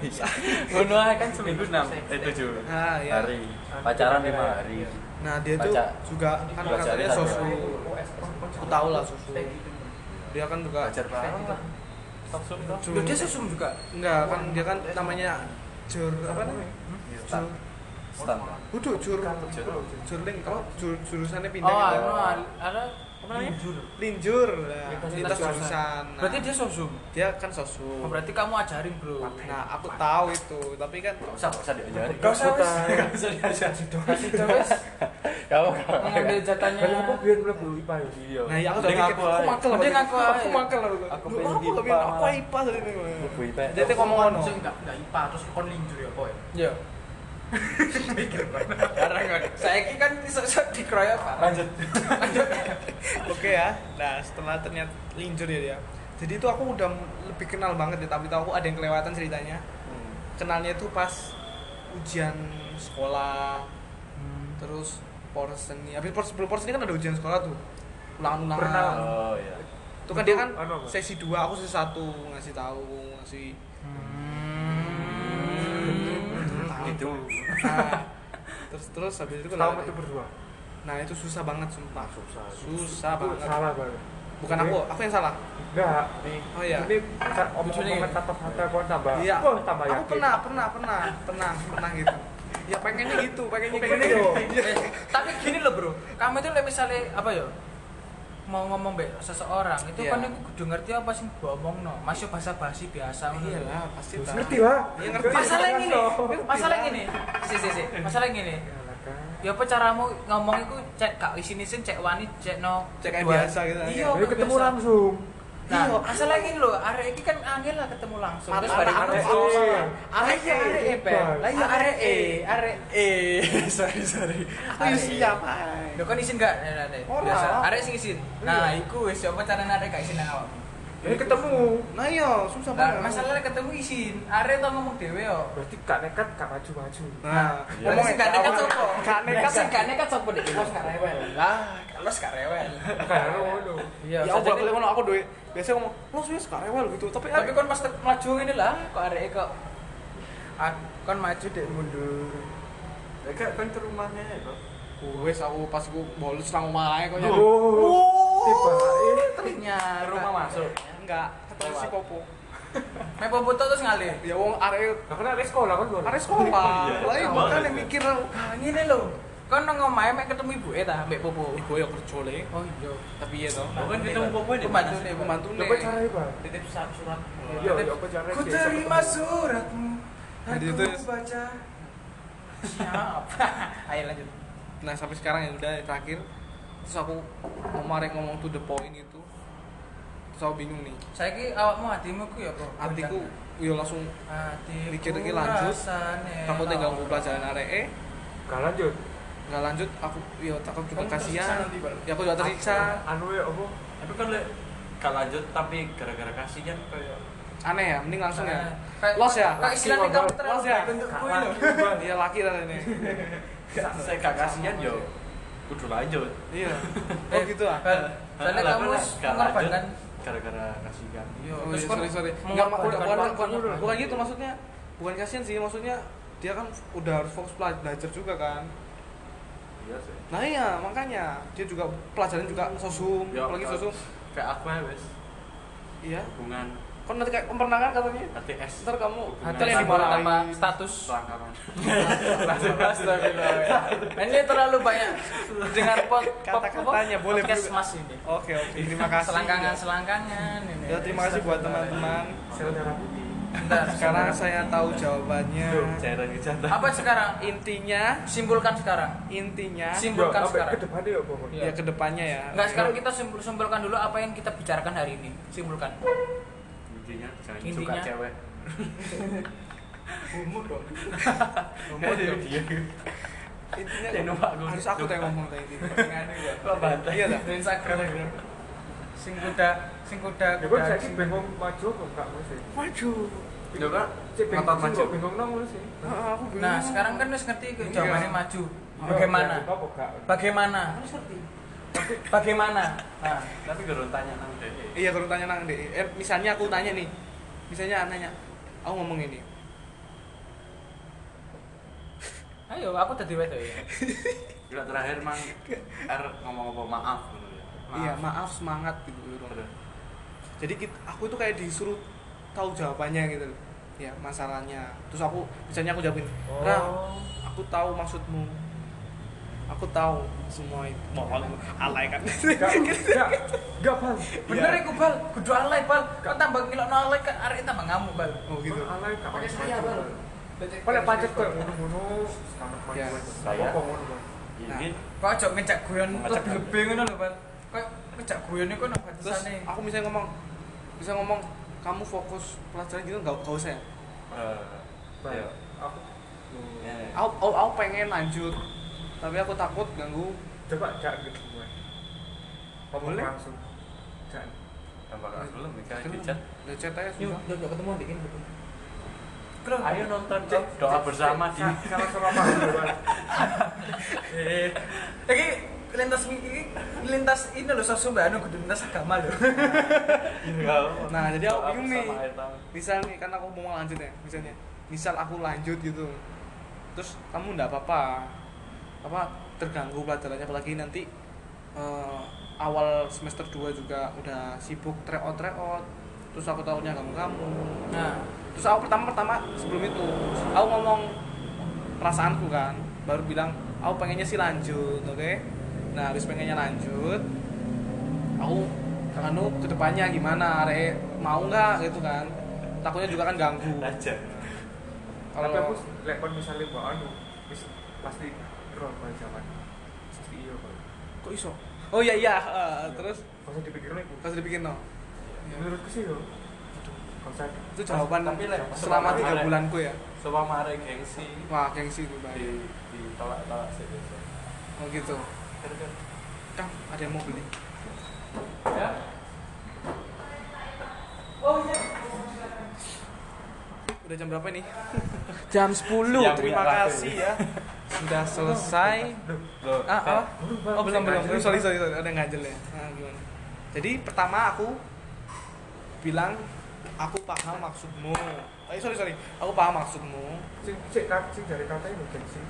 ngono kan seminggu enam eh tujuh iya. hari pacaran lima hari Nah dia tuh Baca- juga kan katanya sosu, ya. aku tahu lah sosu. Dia kan juga belajar jur, Loh, dia sesum juga. enggak kan dia kan namanya jur apa namanya? Stan. Jur, Stan. Udah jur, Jur. jurling, jur, jurusannya pindah. Oh, gitu. anu ada Apa namanya? linjur. Linjur, nah, Lintas lintas jurusan. Nah, Berarti dia sesum. dia kan sosu. Oh, berarti kamu ajarin, Bro. Nah aku tahu itu, tapi kan Gak usah, gak usah diajarin Gak usah wis. Gak usah diajarin Kasih wis Kamu mengambil jatahnya. Kalau aku biar mlebu IPA ya. Iya Nah, iya aku udah mikir, aku makel Mending sih? aku makel aku. Aku pengen IPA aku. IPA. Jadi dia ngomong ngono. enggak enggak IPA terus kon linjur ya apa ya? Iya. Karena kan saya ki kan iso-iso dikeroyok Pak. Lanjut Oke ya. Nah, setelah ternyata linjur ya dia. jadi itu aku udah lebih kenal banget ya tapi tahu aku ada yang kelewatan ceritanya Hmm. kenalnya itu pas ujian sekolah terus porsen nih habis porsen sebelum porsen ini kan ada ujian sekolah tuh ulangan Pernah. Oh iya. itu kan dia kan Anu sesi dua aku sesi satu ngasih tahu ngasih Itu. Nah, *laughs* terus terus habis itu kenal- itu berdua. nah itu susah banget sumpah Susah. susah Itu banget salah banget. bukan aku aku yang salah Enggak. Nih. oh iya Ini omong-omongan kata-kata kau tambah. Iya, Wah, tambah aku yakin. pernah, pernah, pernah, pernah, pernah gitu. Ya pengennya gitu, pengennya Pengennya gitu. gitu. *laughs* Iya. Tapi gini loh bro kamu itu misalnya apa ya mau ngomong be seseorang itu Iya. kan aku kudu ngerti apa sih gua omong no masih bahasa basi biasa Iya lah, pasti tahu. Ngerti lah. Iya, ngerti. masalah yang ini masalah ini si si si masalah yang ini ya apa caramu ngomong itu cek kak isin isin cek wani cek no Cek kayak biasa gitu. iya ketemu langsung. Nah Iya. masalah yang ini loh arek ini kan angel lah ketemu langsung terus ngono arek E. arek Arek arek E, e lah iya arek e arek Eh, *laughs* sorry sorry. Aku ya Arek. siap. ay. Lho kan isin gak? Biasa. Arek sing isin. Nah, iku wis apa carane arek gak isin nang awakmu? Ini ketemu. Nah iya, susah Nah, banget. masalahnya ketemu isin. Arek tau ngomong dhewe yo. Berarti gak nekat gak maju-maju. Nah, Iya. Ngomong gak nekat sopo? Gak nekat. Sing gak nekat sopo dik? Los gak rewel. Lah, los gak rewel. Ngono. Iya, Ya aku boleh ngono aku duwe. Biasanya ngomong, "Lo wis gak rewel gitu." Tapi Tapi kon pas maju ngene lah, kok arek kok kon maju dek mundur. Ya kan kan ke rumahnya ya, kok. Wis aku pas aku bolos nang omahe kok ya. Oh. Tiba eh Ternyata Rumah masuk. Enggak, ketemu si Popo. Mek foto terus ngalih. Ya wong arek Gak kena ada sekolah kan arek sekolah. *laughs* Iya. Lah iya makane mikir ngene lho. Kon nang omahe mek ketemu ibuke ta, mbek popo. ibu ya kerja le. Oh iya. Tapi ya toh. Oh, kan ketemu Popo di Pembantu mana? nih, Pembantu Ya apa caranya, Bang? Titip surat. Iya, ya apa caranya? Ku terima suratmu. Aku baca. Siap. *laughs* Ayo lanjut. Nah, sampai sekarang ya udah terakhir. Terus aku kemarin ngomong to the point itu. Terus aku bingung nih. Saiki awakmu hatimu ku ya kok. Hatiku yo langsung hatiku mikir iki lanjut. aku tinggal lawang. aku pelajaran eh Gak lanjut. nggak lanjut aku yo takut juga kasihan ya aku juga tersiksa Anu ya apa? Tapi kan lek gak lanjut tapi gara-gara kasihan kayak aneh ya mending langsung ya kayak- los ya kayak istilahnya kamu terlalu Los ya? loh. iya laki lah ini *laughs* saya gak kasihan yo. kudu lanjut. iya. *laughs* Oh gitu ah. Soalnya kamu mengorbankan gara-gara kasihan. Iya, Oh, iya, sorry sorry. Nggak, bukan, bukan, bukan, gitu maksudnya. Bukan kasihan sih maksudnya dia kan udah harus fokus bela- belajar juga kan. Iya sih. nah iya makanya. Dia juga pelajaran juga sosum Ya, apalagi sosum. Kayak aku ya wes iya. Hubungan nanti kayak pernah katanya ATS. ntar kamu ntar yang dimarahin apa status selangkangan. Astagfirullah. Ini terlalu banyak dengan pot Kata-katanya boleh podcast mas ini. oke oke terima kasih Selangkangan selangkangan ini. ya terima kasih buat teman-teman putih. Bentar, sekarang saya tahu jawabannya apa sekarang? intinya Simpulkan sekarang. intinya Simpulkan Ya, sekarang. ke depannya ya pokoknya. ya ke depannya ya Enggak, sekarang kita simpul simpulkan dulu apa yang kita bicarakan hari ini. Simpulkan. Intinya jangan suka Intinya. cewek. *laughs* Umur dong. Ngomong dong. Dia. intinya Ya, numpak gue. harus aku yang ngomong tadi *laughs* Kok bantai? iya Dari Instagram. Sing kuda, sing kuda, Ya kuda. kan saya bingung maju mesti. maju kan Cek ngotot maju. nang aku bingung Nah, sekarang kan wis ngerti ke Iya. jawabannya maju. Ya, Bagaimana? ya, apa enggak? Bagaimana? Nah, Tapi guru tanya nang deh. iya kalau tanya nang deh eh, misalnya aku tanya nih misalnya nanya aku ngomong ini ayo aku tadi wedok ya. *laughs* Gila terakhir mang R ngomong apa maaf gitu ya. iya maaf semangat gitu Terus. jadi kita, aku tuh kayak disuruh tahu jawabannya gitu ya masalahnya terus aku misalnya aku jawabin Ra, Oh. aku tahu maksudmu aku tahu semua itu mau alay kan Enggak, enggak, enggak, Bang. Bener iku bal, kudu alay bal. Kan tambah ngilokno alay kan arek tambah ngamuk bal. oh gitu Alay enggak Pakai saya, Bang. Paling pancet kok ngono-ngono. Ya, saya. Ini Kok aja ngejak guyon lebih-lebih ngono lho bal. Kok ngejak guyon iku nang batasane. aku misalnya ngomong bisa ngomong kamu fokus pelajaran gitu nggak nggak usah ya eh ya. aku Ya. aku, aku, aku pengen lanjut tapi aku takut ganggu coba jak gitu gue. Ngomong Boleh? langsung. Jak. tambah gak gelem iki dicat Udah chat aja Yuk, susah. yuk, yuk ketemu dikit. ayo nonton Cek. doa bersama di sama sama Pak. Eh, lintas iki lintas ini loh sosok mbak anu kudu lintas agama loh. Nah, jadi aku bingung nih. Misal nih, kan aku mau lanjut ya, misalnya. Misal aku lanjut gitu. Terus kamu ndak apa-apa. Apa terganggu pelajarannya apalagi nanti eh, awal semester 2 juga udah sibuk tryout tryout. Terus aku tahunya kamu kamu. Nah, Terus aku pertama-pertama sebelum itu aku ngomong perasaanku kan, baru bilang aku pengennya sih lanjut, oke? Nah, habis pengennya lanjut, aku anu ke depannya gimana, are mau nggak gitu kan? Takutnya juga kan ganggu. aja Tapi Kalau aku lek kon misale mbok anu pasti roh pada zaman. Iya kok. kok iso? Oh iya iya, eh, terus Gak usah dipikirin iku. pas dipikir no. Menurutku sih yo. Usah. Itu jawaban Tapi, Lek, selama selama tiga bulanku ya. coba mare gengsi Wah, gengsi gue di baik. ditolak-tolak sih biasa Oh gitu. Kang, ada yang mau beli? ya Udah jam berapa nih? *laughs* jam 10. Yang Terima kasih ya. *laughs* Sudah selesai. Loh, Ah, apa? Oh, belum belum. Sorry, sorry, sorry. Ada yang ganjel ya. Nah, gimana? Jadi pertama aku bilang aku paham maksudmu. Eh, sorry, sorry. Aku paham maksudmu. Sing kat sing dari kata itu gengsi.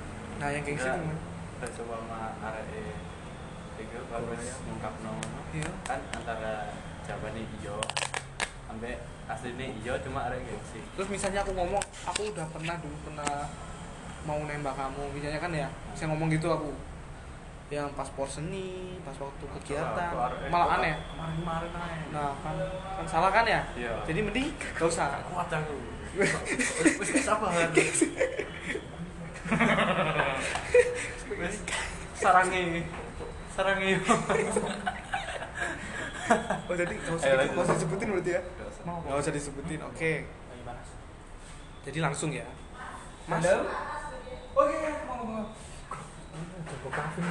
Nah, yang gengsi Ya. coba sama arek itu bagus ngungkap Iya. kan antara jawabannya iyo sampai aslinya iyo cuma arek gengsi Terus misalnya aku ngomong, aku udah pernah dulu pernah mau nembak kamu, misalnya kan ya, saya ngomong gitu aku yang pas por seni, pas waktu kegiatan, arek- malah aneh. aja Nah, kan, kan salah kan ya? Iya. Jadi mending gak usah. kuat aku *laughs* sabar sarangi sarangi Oh jadi gak usah, Ayo, gak usah disebutin berarti ya? Gak usah. Gak usah disebutin, oke. Jadi langsung ya. Mas, Halo? Oke, mau ngomong. Jago kafe.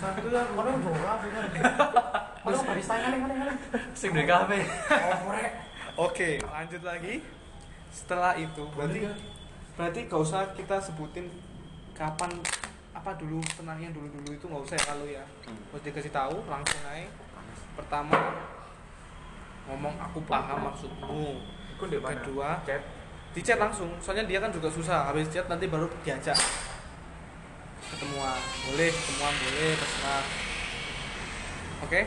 Satu ya, mana bawa kafe kan? Mana barista kan kan kan? sing di kafe oke lanjut lagi. Setelah itu berarti berarti gak usah kita sebutin kapan apa dulu tenangnya dulu dulu itu nggak usah ya kalau ya. Hmm. Terus dikasih tahu langsung aja. Pertama ngomong aku paham maksudmu. Iku ndek mana? Kedua, chat. Di chat langsung soalnya dia kan juga susah habis chat nanti baru diajak. Ketemuan boleh ketemuan boleh terserah. Oke?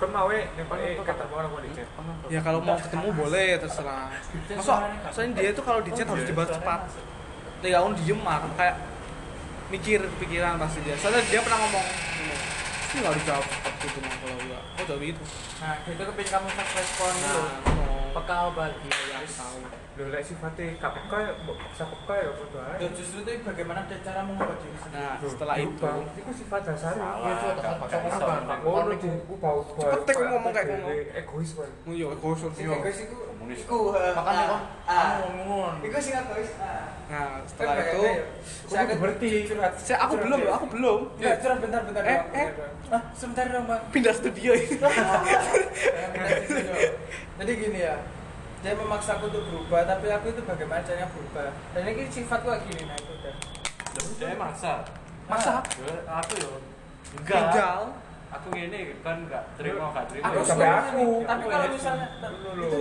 Mau nek kata orang mau di chat. ya kalau mau ketemu boleh terserah. Masa soalnya dia itu kalau di chat harus dibalas cepat. dia kamu diem mah kayak mikir pikiran pasti dia. Soalnya dia pernah ngomong ini nggak dijawab cepat gitu mah kalau gua oh jawab itu Nah, itu kepingin kamu fast respon dulu. Nah Peka bal. iya aku tahu Lho lek sifatnya gak peka ya paksa peka ya padha ae. Justru itu bagaimana cara mengubah diri sendiri. nah setelah itu iku sifat dasar. Iya, itu Gak tak- Bang, ngono di ku bau bau. Cepet ngomong kayak ngomong. Egois kan. gosok Sing iya egois iku Komunis. iku eh, kon ah. kamu ngomong. Iku sing egois. ah. nah setelah Kan itu kayak- saya curhat. saya aku belum ya. aku belum Enggak, curhat bentar bentar. Eh, eh. Ah, sebentar dong, Bang. pindah studio *laughs* ini. Jadi gini ya, dia memaksaku untuk berubah, tapi aku itu bagaimana caranya berubah. Dan ini sifatku kayak gini, nah itu udah. dia maksa masa Gua- aku yo tinggal aku gini kan gak terima gak terima Aku Sampai aku. nih, tapi kalau ya. misalnya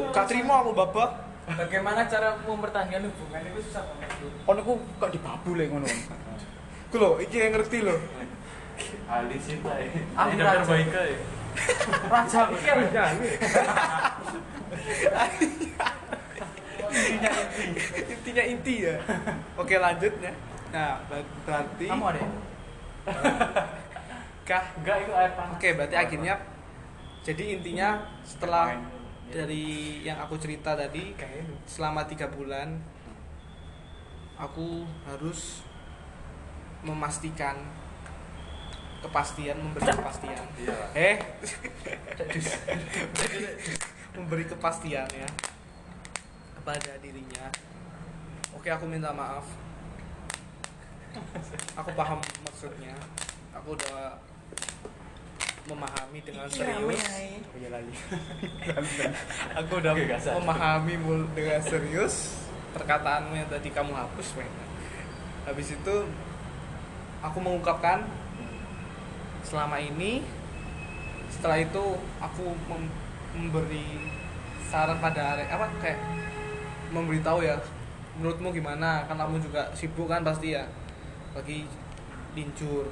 gak terima aku babak bagaimana cara mempertahankan hubungan itu susah banget. Ono aku kok dibabu lek ngono ku lho iki yang ngerti lho ahli cinta ya Ahli Ini raja. terbaik ya Raja Iki ya ini. intinya inti intinya inti ya oke lanjutnya nah ber- berarti kamu ada ya? *laughs* kah enggak itu air panas. Oke berarti akhirnya jadi intinya setelah dari yang aku cerita tadi selama tiga bulan aku harus memastikan kepastian memberi kepastian. Iya. Eh? *laughs* Memberi kepastian ya kepada dirinya. Oke aku minta maaf. Aku paham maksudnya. Aku udah memahami dengan Iki serius. iya lali *laughs* aku udah Oke, gak memahami mul dengan serius perkataanmu yang tadi kamu hapus men. Habis itu aku mengungkapkan selama ini setelah itu aku mem- memberi saran pada Arek apa kayak memberitahu ya menurutmu gimana? Kan kamu juga sibuk kan pasti ya? Lagi lincur.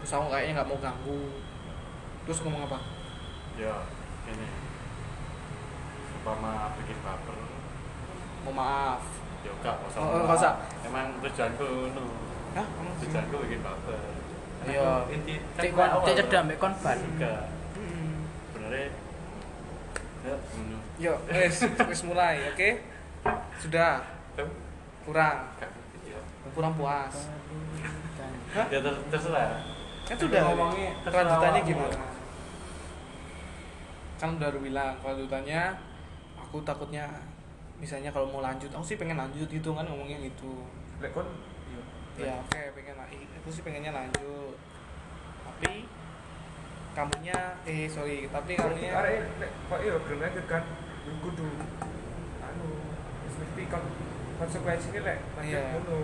Terus aku kayaknya nggak mau ganggu terus ngomong apa ya ini umpama bikin baper mau maaf ya enggak nggak usah Oh, ngomong. nggak usah. emang tujuanku nu Hah? Kamu tujuanku bikin baper Iya. Inti Cek kon cek cedak mbek kon ban. enggak Hmm. sebenarnya ya Yuk, wes, wes mulai, oke? Sudah, kan kurang, enggak ya kurang puas. Ya ter- terserah Kan sudah ngomongnya kelanjutannya gimana? Kan udah bilang kelanjutannya, aku takutnya misalnya kalau mau lanjut, aku sih pengen lanjut gitu kan ngomongnya gitu. lek kon iya Ya oke, pengen lanjut. Aku sih pengennya lanjut. Tapi kamunya, eh sorry, tapi kamunya arek kok iya gelem aja kan kudu anu ngerti kon konsekuensinya lek Iya. lanjut ngono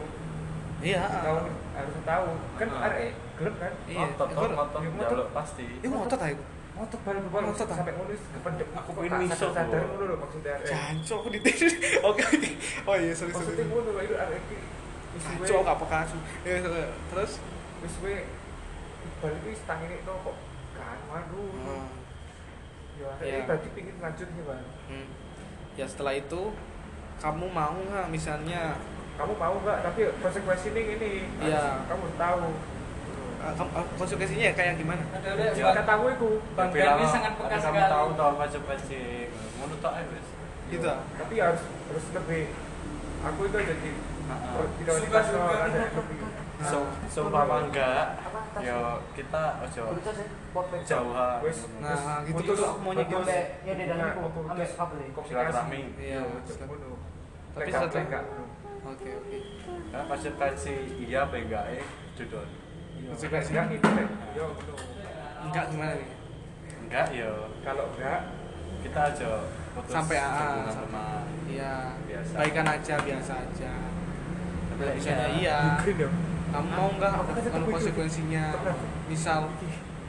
iya. tahu harus tahu kan Ah. arek gelem kan Iya, ngotot ngotot iya, ngotot. jaluk pasti Itu ngotot aku. ngotot bal bal Ngotot, ah? sampai wis kependek Aku pengen tak misok, sadar ngono lho maksudnya arek Jancok aku ditidur. *laughs* Oke oke. Oh iya sorry sorry. maksudnya ngono lho arek iki Jancok suwe gak peka. Ya terus wis Iqbal itu wis tangine to kok kan waduh Hmm. ya arek Iya. iki berarti pingin lanjut nih bang Hmm. Ya setelah itu kamu mau nggak misalnya kamu mau nggak tapi konsekuensi ini ini Iya. kamu tahu kamu- uh, konsekuensinya kayak gimana? ya katamu itu Bang Fermi sangat tapi peka kamu sekali. tahu toh konsekuensi ngono tok ae wis Gitu. ah? tapi harus harus lebih aku itu jadi Heeh. prioritas kalau ada lebih so seumpama enggak ya kita ojo jauhan wes Nah, gitu putus- itu aku maunya gitu. Ya, di dalam nah, itu, putus ambek kabel. Silaturahmi. Iya. Tapi Lek- setelah- lek nggak, ngono. Oke oke. karena konsekuensi iya apa enggak eh judul Konsekuensi Lek nggak ini lek yo enggak gimana nih? enggak ya kalau enggak kita aja putus Sampai AA, sama Iya. Biasa. Baikan aja biasa aja. Tapi Iya. misalnya iya. green ya Kamu mau nggak Aku kasih kalau tahu konsekuensinya itu. misal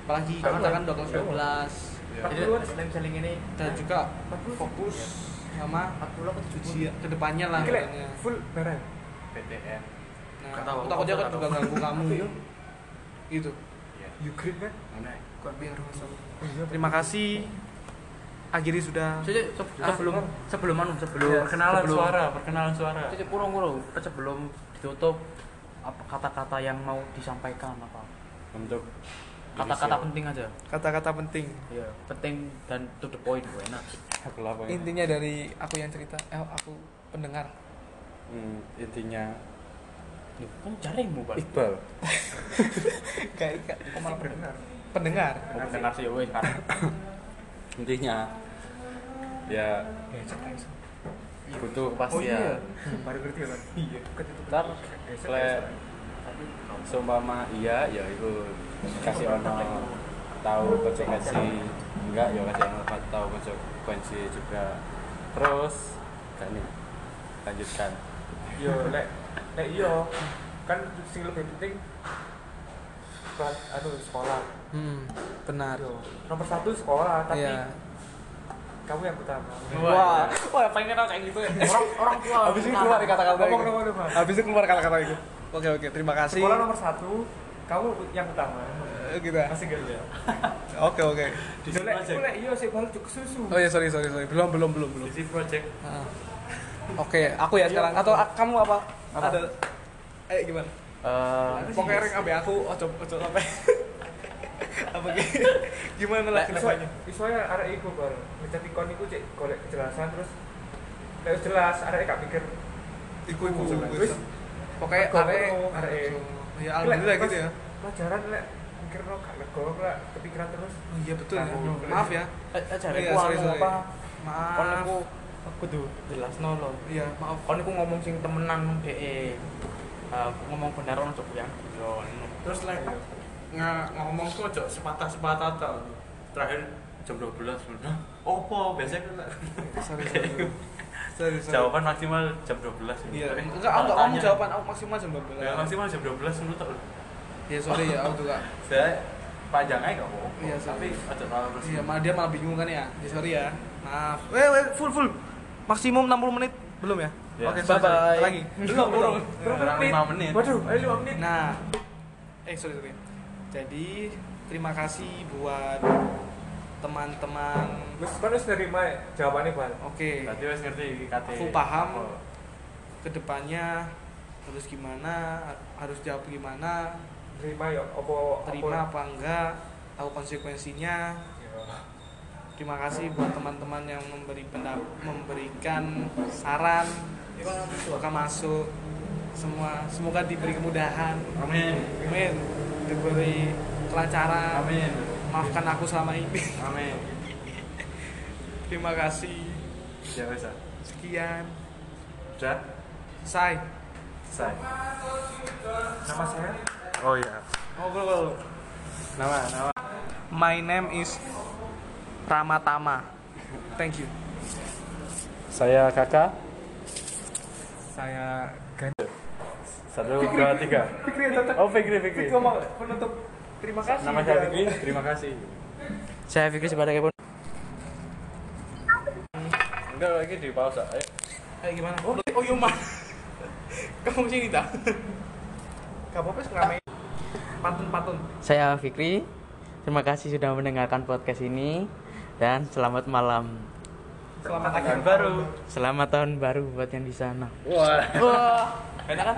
apalagi kamu kan udah kelas 12 ya. Jadi selain saling ini dan juga fokus sama 40 atau 70. ujian ke depannya lah. Katanya. full barang PTN Nah, tahu, aku takutnya aku kan juga ganggu kamu ya? gitu ya you green kan mana? Biar Iya, terima kasih. Akhiri sudah. Jadi se- sebelum sebelum anu sebelum perkenalan sebelum, suara perkenalan suara. Jadi kurang kurang sebelum ditutup apa kata-kata yang mau disampaikan apa? Untuk kata-kata penting aja. Kata-kata penting. Ya penting dan to the point gue enak aku intinya dari aku yang cerita eh aku pendengar. Hmm, intinya. Loh, kan jaringmu bang Iqbal. *laughs* Kayak kayak kok malah benar pendengar. Mau dengar sih ya wes kan. *laughs* Intinya. Ya. Butuh oh iya? Kepastian baru ngerti ya kan? Iya. Ntar le seumpama iya ya itu kasih ono *laughs* tahu konsekuensi enggak ya kasih ono tahu konsekuensi juga. Terus kan nih lanjutkan. Yo lek lek iyo kan sing lebih penting bukan anu sekolah. Hmm benar. Yo, nomor satu sekolah tapi Iya. kamu yang utama wah wah. pengen kenal kayak gitu ya. *laughs* Orang orang tua. Habis itu keluar kata-kata itu habis itu keluar kata-kata itu oke oke terima kasih. Sekolah nomor satu kamu yang utama gitu ya masih gak ya. Oke oke. Yo, lek iku lek iyo sih baru cukup susu. Oh ya sorry sorry sorry. Belum belum belum belum. Sisi project. Ah. oke aku ya sekarang. Atau a- kamu apa? Apa? ada eh gimana? Eh, pokoknya rek ambil aku ojo ojo sampai *laughs* apa gitu? Gimana lah ke depannya? Soalnya arek iku bal ngecat ikon iku cek golek kejelasan terus wis jelas arek gak pikir iku iku Wis. pokoknya ngono, arek. ya alhamdulillah gitu ya. pelajaran lek mikir no gak lego lah kepikiran terus oh iya betul ya Kamu. maaf ya eh, eh, jare Iya, sorry, sorry. apa maaf kon iku aku tuh jelas nolo iya maaf kon iku ngomong sing temenan de ngomong benar ono cok yang yo anu. terus lek nga- ngomong tuh aja sepatah-sepatah tau. terakhir jam 12 Hah? opo biasanya kan Sorry, sorry. *laughs* Sorry, sorry. jawaban maksimal jam 12 Iya, Tapi enggak aku enggak ngomong jawaban aku maksimal jam 12. ya, maksimal jam 12 menurut aku Ya sorry ya, aku juga. saya panjang aja apa-apa Iya, tapi terlalu terus Iya, malah dia malah bingung kan ya. Ya sorry ya. Maaf. Eh, eh, full full. Maksimum 60 menit belum ya? Ya. Oke, Bye-bye. sorry, sorry. Lagi. Belum, belum. Kurang lima menit. Waduh, ayo 5 menit. Nah, eh sorry sorry. Jadi terima kasih buat teman-teman. Wis kan wis nerima jawabannya, Bal. Oke, Tadi wes ngerti kate. Aku paham. apa. ke depannya harus gimana, harus jawab gimana, Nerima ya apa terima apa enggak, tahu konsekuensinya. Ya. Terima kasih buat teman-teman yang memberi pendap memberikan saran, semoga masuk semua, semoga diberi kemudahan, Amin. amin, diberi kelancaran. Amin. Maafkan aku selama ini. Amin. Terima kasih. Ya ah. Sekian. Sudah? Say. Selesai. Nama saya Oh iya. Ngobrol. Nama, nama. My name is Ramatama. Thank you. Saya Kakak. saya Gan. Satu, dua, tiga. Fikri tetap Oh, Fikri, Fikri. Fikri penutup terima kasih. Nama saya Fikri. Terima kasih. Saya Fikri sebagai pun. Enggak lagi di pause. Ayo. Eh gimana? Oh, oh Yuma. *laughs* Kamu sini dah. Gak apa-apa. Pantun-pantun. Saya Fikri. Terima kasih sudah mendengarkan podcast ini dan selamat malam. Selamat Tahun baru. Selamat tahun baru buat yang di sana. Wah. Wah, enak kan?